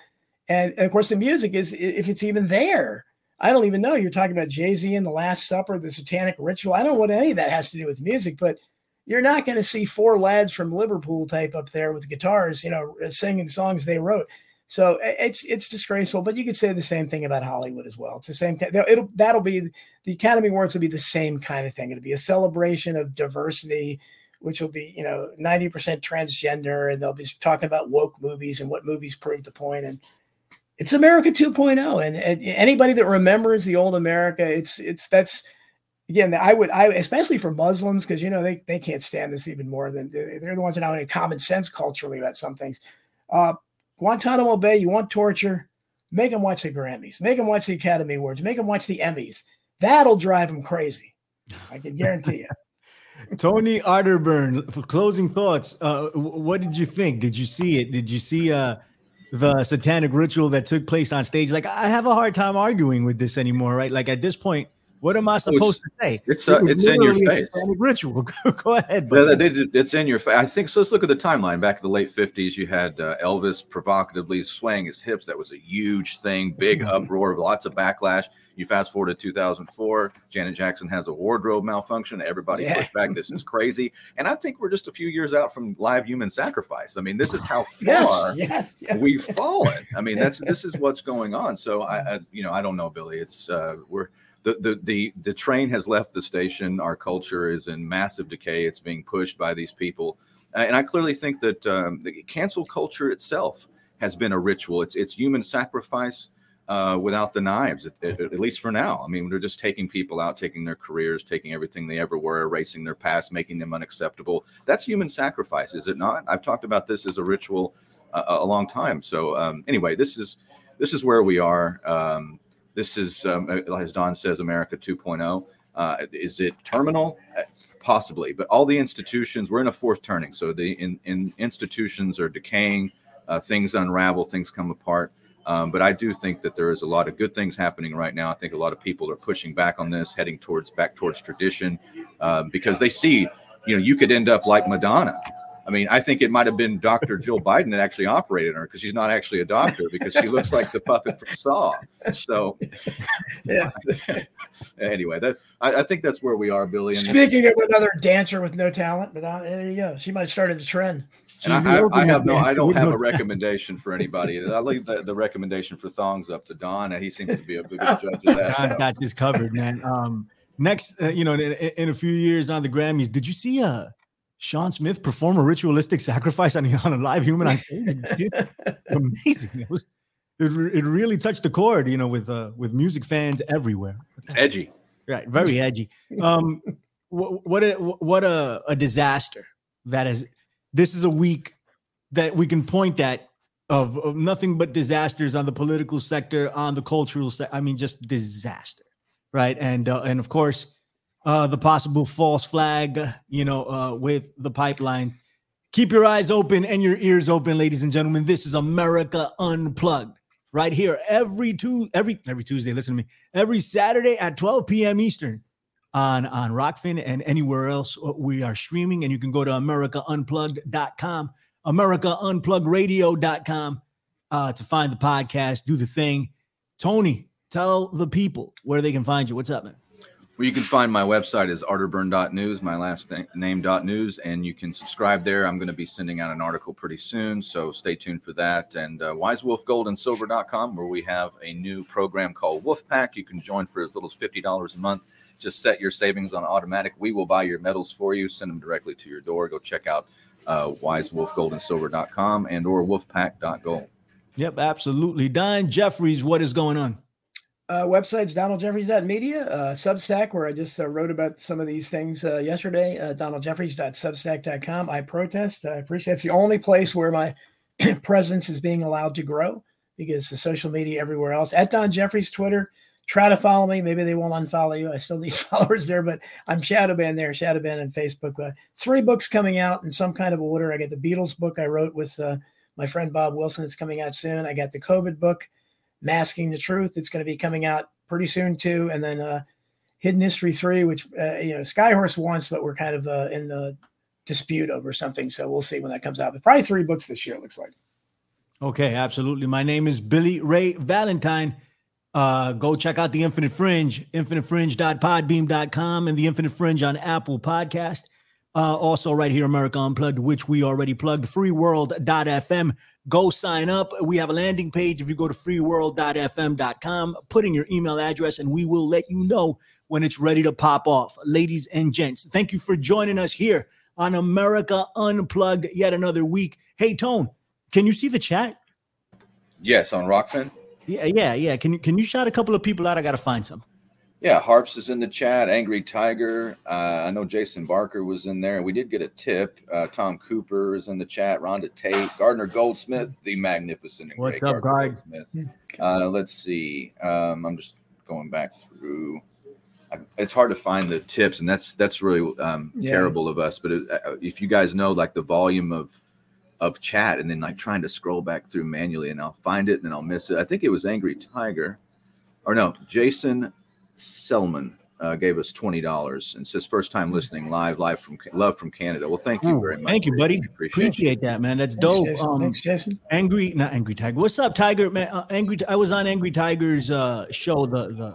And, and of course, the music is, if it's even there, I don't even know. You're talking about Jay Z and the Last Supper, the Satanic Ritual. I don't know what any of that has to do with music, but you're not going to see four lads from Liverpool type up there with guitars, you know, singing songs they wrote. So it's it's disgraceful. But you could say the same thing about Hollywood as well. It's the same. It'll that'll be the Academy Awards will be the same kind of thing. It'll be a celebration of diversity which will be, you know, 90% transgender, and they'll be talking about woke movies and what movies prove the point. And it's America 2.0. And, and anybody that remembers the old America, it's it's that's again, I would I especially for Muslims, because you know they they can't stand this even more than they're the ones that have common sense culturally about some things. Uh, Guantanamo Bay, you want torture? Make them watch the Grammys. Make them watch the Academy Awards. Make them watch the Emmys. That'll drive them crazy. I can guarantee you. Tony Arterburn, for closing thoughts, uh, what did you think? Did you see it? Did you see uh, the satanic ritual that took place on stage? Like, I have a hard time arguing with this anymore, right? Like, at this point, what am I supposed to say? It's uh, it it's in your face. Ritual. Go ahead. Yeah, it's in your face. I think so. Let's look at the timeline. Back in the late fifties, you had uh, Elvis provocatively swaying his hips. That was a huge thing, big uproar, lots of backlash. You fast forward to 2004, Janet Jackson has a wardrobe malfunction. Everybody yeah. pushed back. This is crazy. And I think we're just a few years out from live human sacrifice. I mean, this is how far yes, yes, yes. we've fallen. I mean, that's this is what's going on. So I, I you know, I don't know, Billy. It's uh, we're the, the the the train has left the station. Our culture is in massive decay. It's being pushed by these people, and I clearly think that um, the cancel culture itself has been a ritual. It's it's human sacrifice uh, without the knives, at, at, at, least for now. I mean, they're just taking people out, taking their careers, taking everything they ever were, erasing their past, making them unacceptable. That's human sacrifice, is it not? I've talked about this as a ritual uh, a long time. So um, anyway, this is this is where we are. Um, this is, um, as Don says, America 2.0. Uh, is it terminal? Uh, Possibly, but all the institutions we're in a fourth turning, so the in, in institutions are decaying, uh, things unravel, things come apart. Um, but I do think that there is a lot of good things happening right now. I think a lot of people are pushing back on this, heading towards back towards tradition, uh, because they see, you know, you could end up like Madonna. I mean, I think it might have been Dr. Jill Biden that actually operated on her because she's not actually a doctor because she looks like the puppet from Saw. So, Yeah. anyway, that I, I think that's where we are, Billy. And, Speaking of another dancer with no talent, but uh, there you go. She might have started the trend. and She's the I, I, I have no, I don't have a recommendation for anybody. I leave the, the recommendation for thongs up to Don, and he seems to be a good judge of Don's that. got this covered, man. Um, next, uh, you know, in, in a few years on the Grammys, did you see uh Sam Smith perform a ritualistic sacrifice on, on a live human on stage? Amazing. It, was, it, it really touched the chord, you know, with uh, with music fans everywhere. It's edgy. Right, very edgy. Um, wh- what a what a, a disaster that is. This is a week that we can point at of, of nothing but disasters on the political sector, on the cultural sector. I mean, just disaster, right? And uh, and of course, uh, the possible false flag, you know, uh, with the pipeline. Keep your eyes open and your ears open, ladies and gentlemen. This is America Unplugged, right here every two every every Tuesday. Listen to me every Saturday at 12 p.m. Eastern on on Rokfin and anywhere else we are streaming. And you can go to AmericaUnplugged.com, AmericaUnpluggedRadio.com uh, to find the podcast. Do the thing. Tony, tell the people where they can find you. What's up, man? Well, you can find my website is arterburn.news, my last name dot news, and you can subscribe there. I'm going to be sending out an article pretty soon, so stay tuned for that. And uh, wisewolfgoldandsilver.com, where we have a new program called Wolf Pack. You can join for as little as $50 a month. Just set your savings on automatic. We will buy your metals for you, send them directly to your door. Go check out uh, wisewolfgoldandsilver.com and or wolfpack.gold. Yep, absolutely. Don Jeffries, what is going on? Uh, websites donaldjeffries.media, uh, Substack, where I just uh, wrote about some of these things uh, yesterday, uh, donaldjeffries.substack.com. I protest. I appreciate it's the only place where my presence is being allowed to grow because the social media everywhere else. At Don Jeffries, Twitter, try to follow me. Maybe they won't unfollow you. I still need followers there, but I'm shadow there, shadow banned on Facebook. Uh, three books coming out in some kind of order. I got the Beatles book I wrote with uh, my friend Bob Wilson. It's coming out soon. I got the COVID book masking the truth it's going to be coming out pretty soon too and then uh hidden history 3 which uh, you know skyhorse wants but we're kind of uh, in the dispute over something so we'll see when that comes out but probably three books this year it looks like Okay, absolutely. My name is Billy Ray Valentine. Uh, go check out the Infinite Fringe, infinitefringe.podbean.com and the Infinite Fringe on Apple Podcast. Uh, also, right here, America Unplugged, which we already plugged, freeworld.fm. Go sign up. We have a landing page. If you go to freeworld.fm.com, put in your email address, and we will let you know when it's ready to pop off. Ladies and gents, thank you for joining us here on America Unplugged yet another week. Hey, Tone, can you see the chat? Yes, on Rokfin. Yeah, yeah, yeah. Can you can you shout a couple of people out? I gotta find some. Yeah, Harps is in the chat. Angry Tiger. Uh, I know Jason Barker was in there. We did get a tip. Uh, Tom Cooper is in the chat. Rhonda Tate. Gardner Goldsmith, the magnificent and What's great up, Gardner Gard? Goldsmith. Uh, let's see. Um, I'm just going back through. I, it's hard to find the tips, and that's that's really um, Yeah. terrible of us. But it, uh, if you guys know like the volume of of chat, and then like trying to scroll back through manually, and I'll find it, and then I'll miss it. I think it was Angry Tiger, or no, Jason Selman uh, gave us twenty dollars and says first time listening live, live from love from Canada. Well, thank you very much. Thank you, buddy. Appreciate, Appreciate that, man. That's Thanks, dope. Jason. Um, Thanks, Jason. Angry, not Angry Tiger. What's up, Tiger? Man, uh, Angry. I was on Angry Tiger's uh, show, the the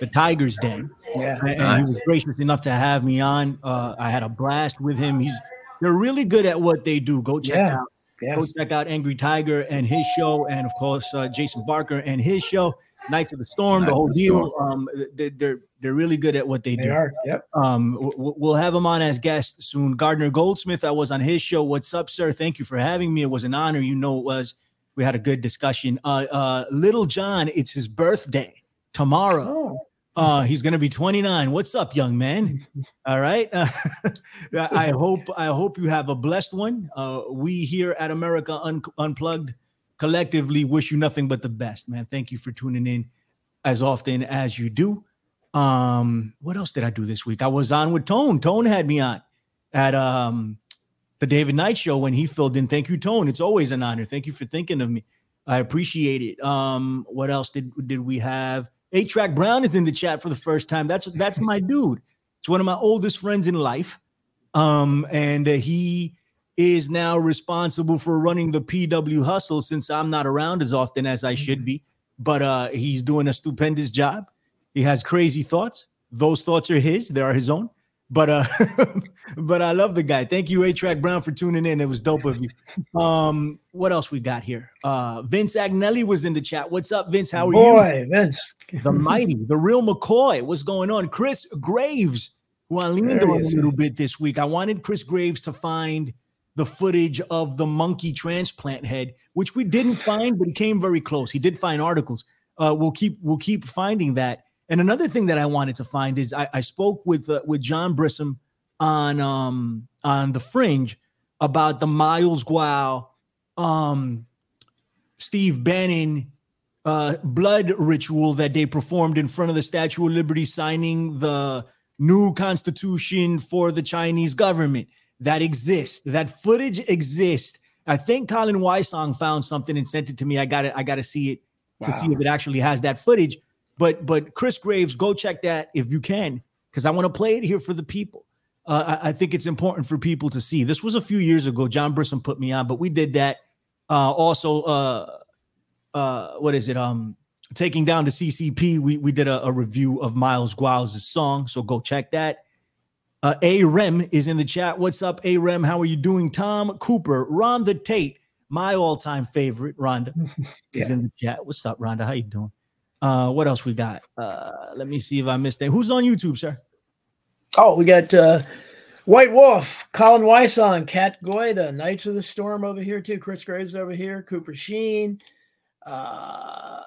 the Tigers Den, Yeah. and, and Nice. he was gracious enough to have me on. Uh, I had a blast with him. He's they're really good at what they do. Go check Yeah. out Yeah. go check out Angry Tiger and his show, and of course uh, Jason Barker and his show, Knights of the Storm. Knights the whole the deal. Um, they, they're they're really good at what they, They do. are. Yep. Um, w- we'll have them on as guests soon. Gardner Goldsmith, I was on his show. What's up, sir? Thank you for having me. It was an honor. You know, it was. We had a good discussion. Uh, uh, Little John, it's his birthday tomorrow. Oh, Uh, he's gonna be 29. What's up, young man? All right. Uh, I I hope I hope you have a blessed one. Uh, we here at America Un- Unplugged collectively wish you nothing but the best, man. Thank you for tuning in as often as you do. Um, what else did I do this week? I was on with Tone. Tone had me on at um the David Knight show when he filled in. Thank you, Tone. It's always an honor. Thank you for thinking of me. I appreciate it. Um, what else did did we have? A Track Brown is in the chat for the first time. That's that's my dude. It's one of my oldest friends in life. Um, and uh, he is now responsible for running the PW hustle since I'm not around as often as I should be. But uh, he's doing a stupendous job. He has crazy thoughts. Those thoughts are his, they are his own. But uh, but I love the guy. Thank you, A Track Brown, for tuning in. It was dope of you. Um, what else we got here? Uh, Vince Agnelli was in the chat. What's up, Vince? How are Boy, you? Boy, Vince. the mighty, the real McCoy. What's going on? Chris Graves, who I leaned on a little bit this week. I wanted Chris Graves to find the footage of the monkey transplant head, which we didn't find, but he came very close. He did find articles. Uh, we'll keep we'll keep finding that. And another thing that I wanted to find is I, I spoke with uh, with John Brissom on um on the Fringe about the Miles Guo, um, Steve Bannon uh, blood ritual that they performed in front of the Statue of Liberty, signing the new constitution for the Chinese government. That exists. That footage exists. I think Colin Wysong found something and sent it to me. I got it. I got to see it to wow. see if it actually has that footage. But but Chris Graves, go check that if you can, because I want to play it here for the people. Uh, I, I, think it's important for people to see. This was a few years ago. John Brissom put me on, but we did that. Uh, also, uh, uh, what is it? Um, taking down the CCP. We we did a, a review of Miles Guo's song, so go check that. Uh, a Rem is in the chat. What's up, A Rem? How are you doing? Tom Cooper, Rhonda Tate, my all-time favorite. Rhonda yeah. is in the chat. What's up, Rhonda? How you doing? Uh, what else we got? Uh, let me see if I missed it. Who's on YouTube, sir? Oh, we got uh, White Wolf, Colin Wysong, Kat Goida, Knights of the Storm over here too. Chris Graves over here, Cooper Sheen, uh,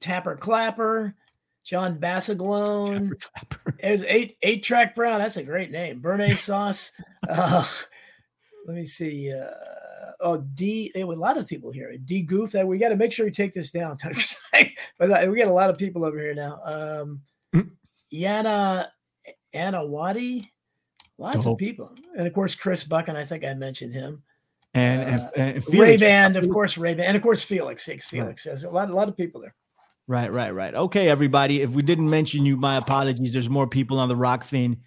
Tapper Clapper, John Bassaglone. There's eight eight track Brown. That's a great name. Bernays sauce. uh, let me see. Uh, oh, D. There were a lot of people here. D Goof. That we got to make sure we take this down. but uh, we got a lot of people over here now. Um, mm. Yana Anawadi. Lots of people, and of course Chris Buck, and I think I mentioned him. And, uh, and, and Ray Band, of course, Ray Band, and of course Felix. Six Felix. Right. There's a lot, a lot of people there. Right, right, right. Okay, everybody. If we didn't mention you, my apologies. There's more people on the Rokfin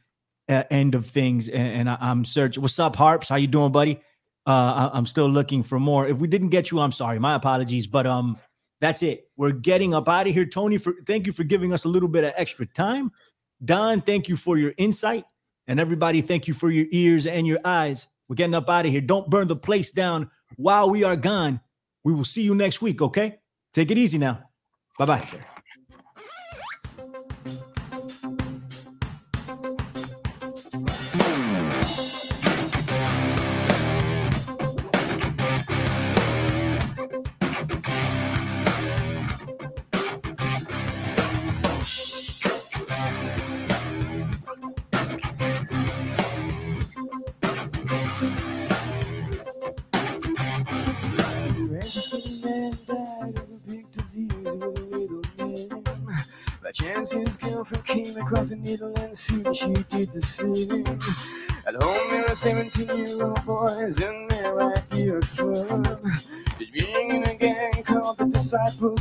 uh, end of things, and, and I, am searching. What's up, Harps? How you doing, buddy? Uh, I, am still looking for more. If we didn't get you, I'm sorry. My apologies. But um, that's it. We're getting up out of here. Tony, for thank you for giving us a little bit of extra time. Don, thank you for your insight. And everybody, thank you for your ears and your eyes. We're getting up out of here. Don't burn the place down while we are gone. We will see you next week, okay? Take it easy now. 拜拜。Same. At home there are 17 year old boys and they're right here firm. Just being in a gang called the Disciples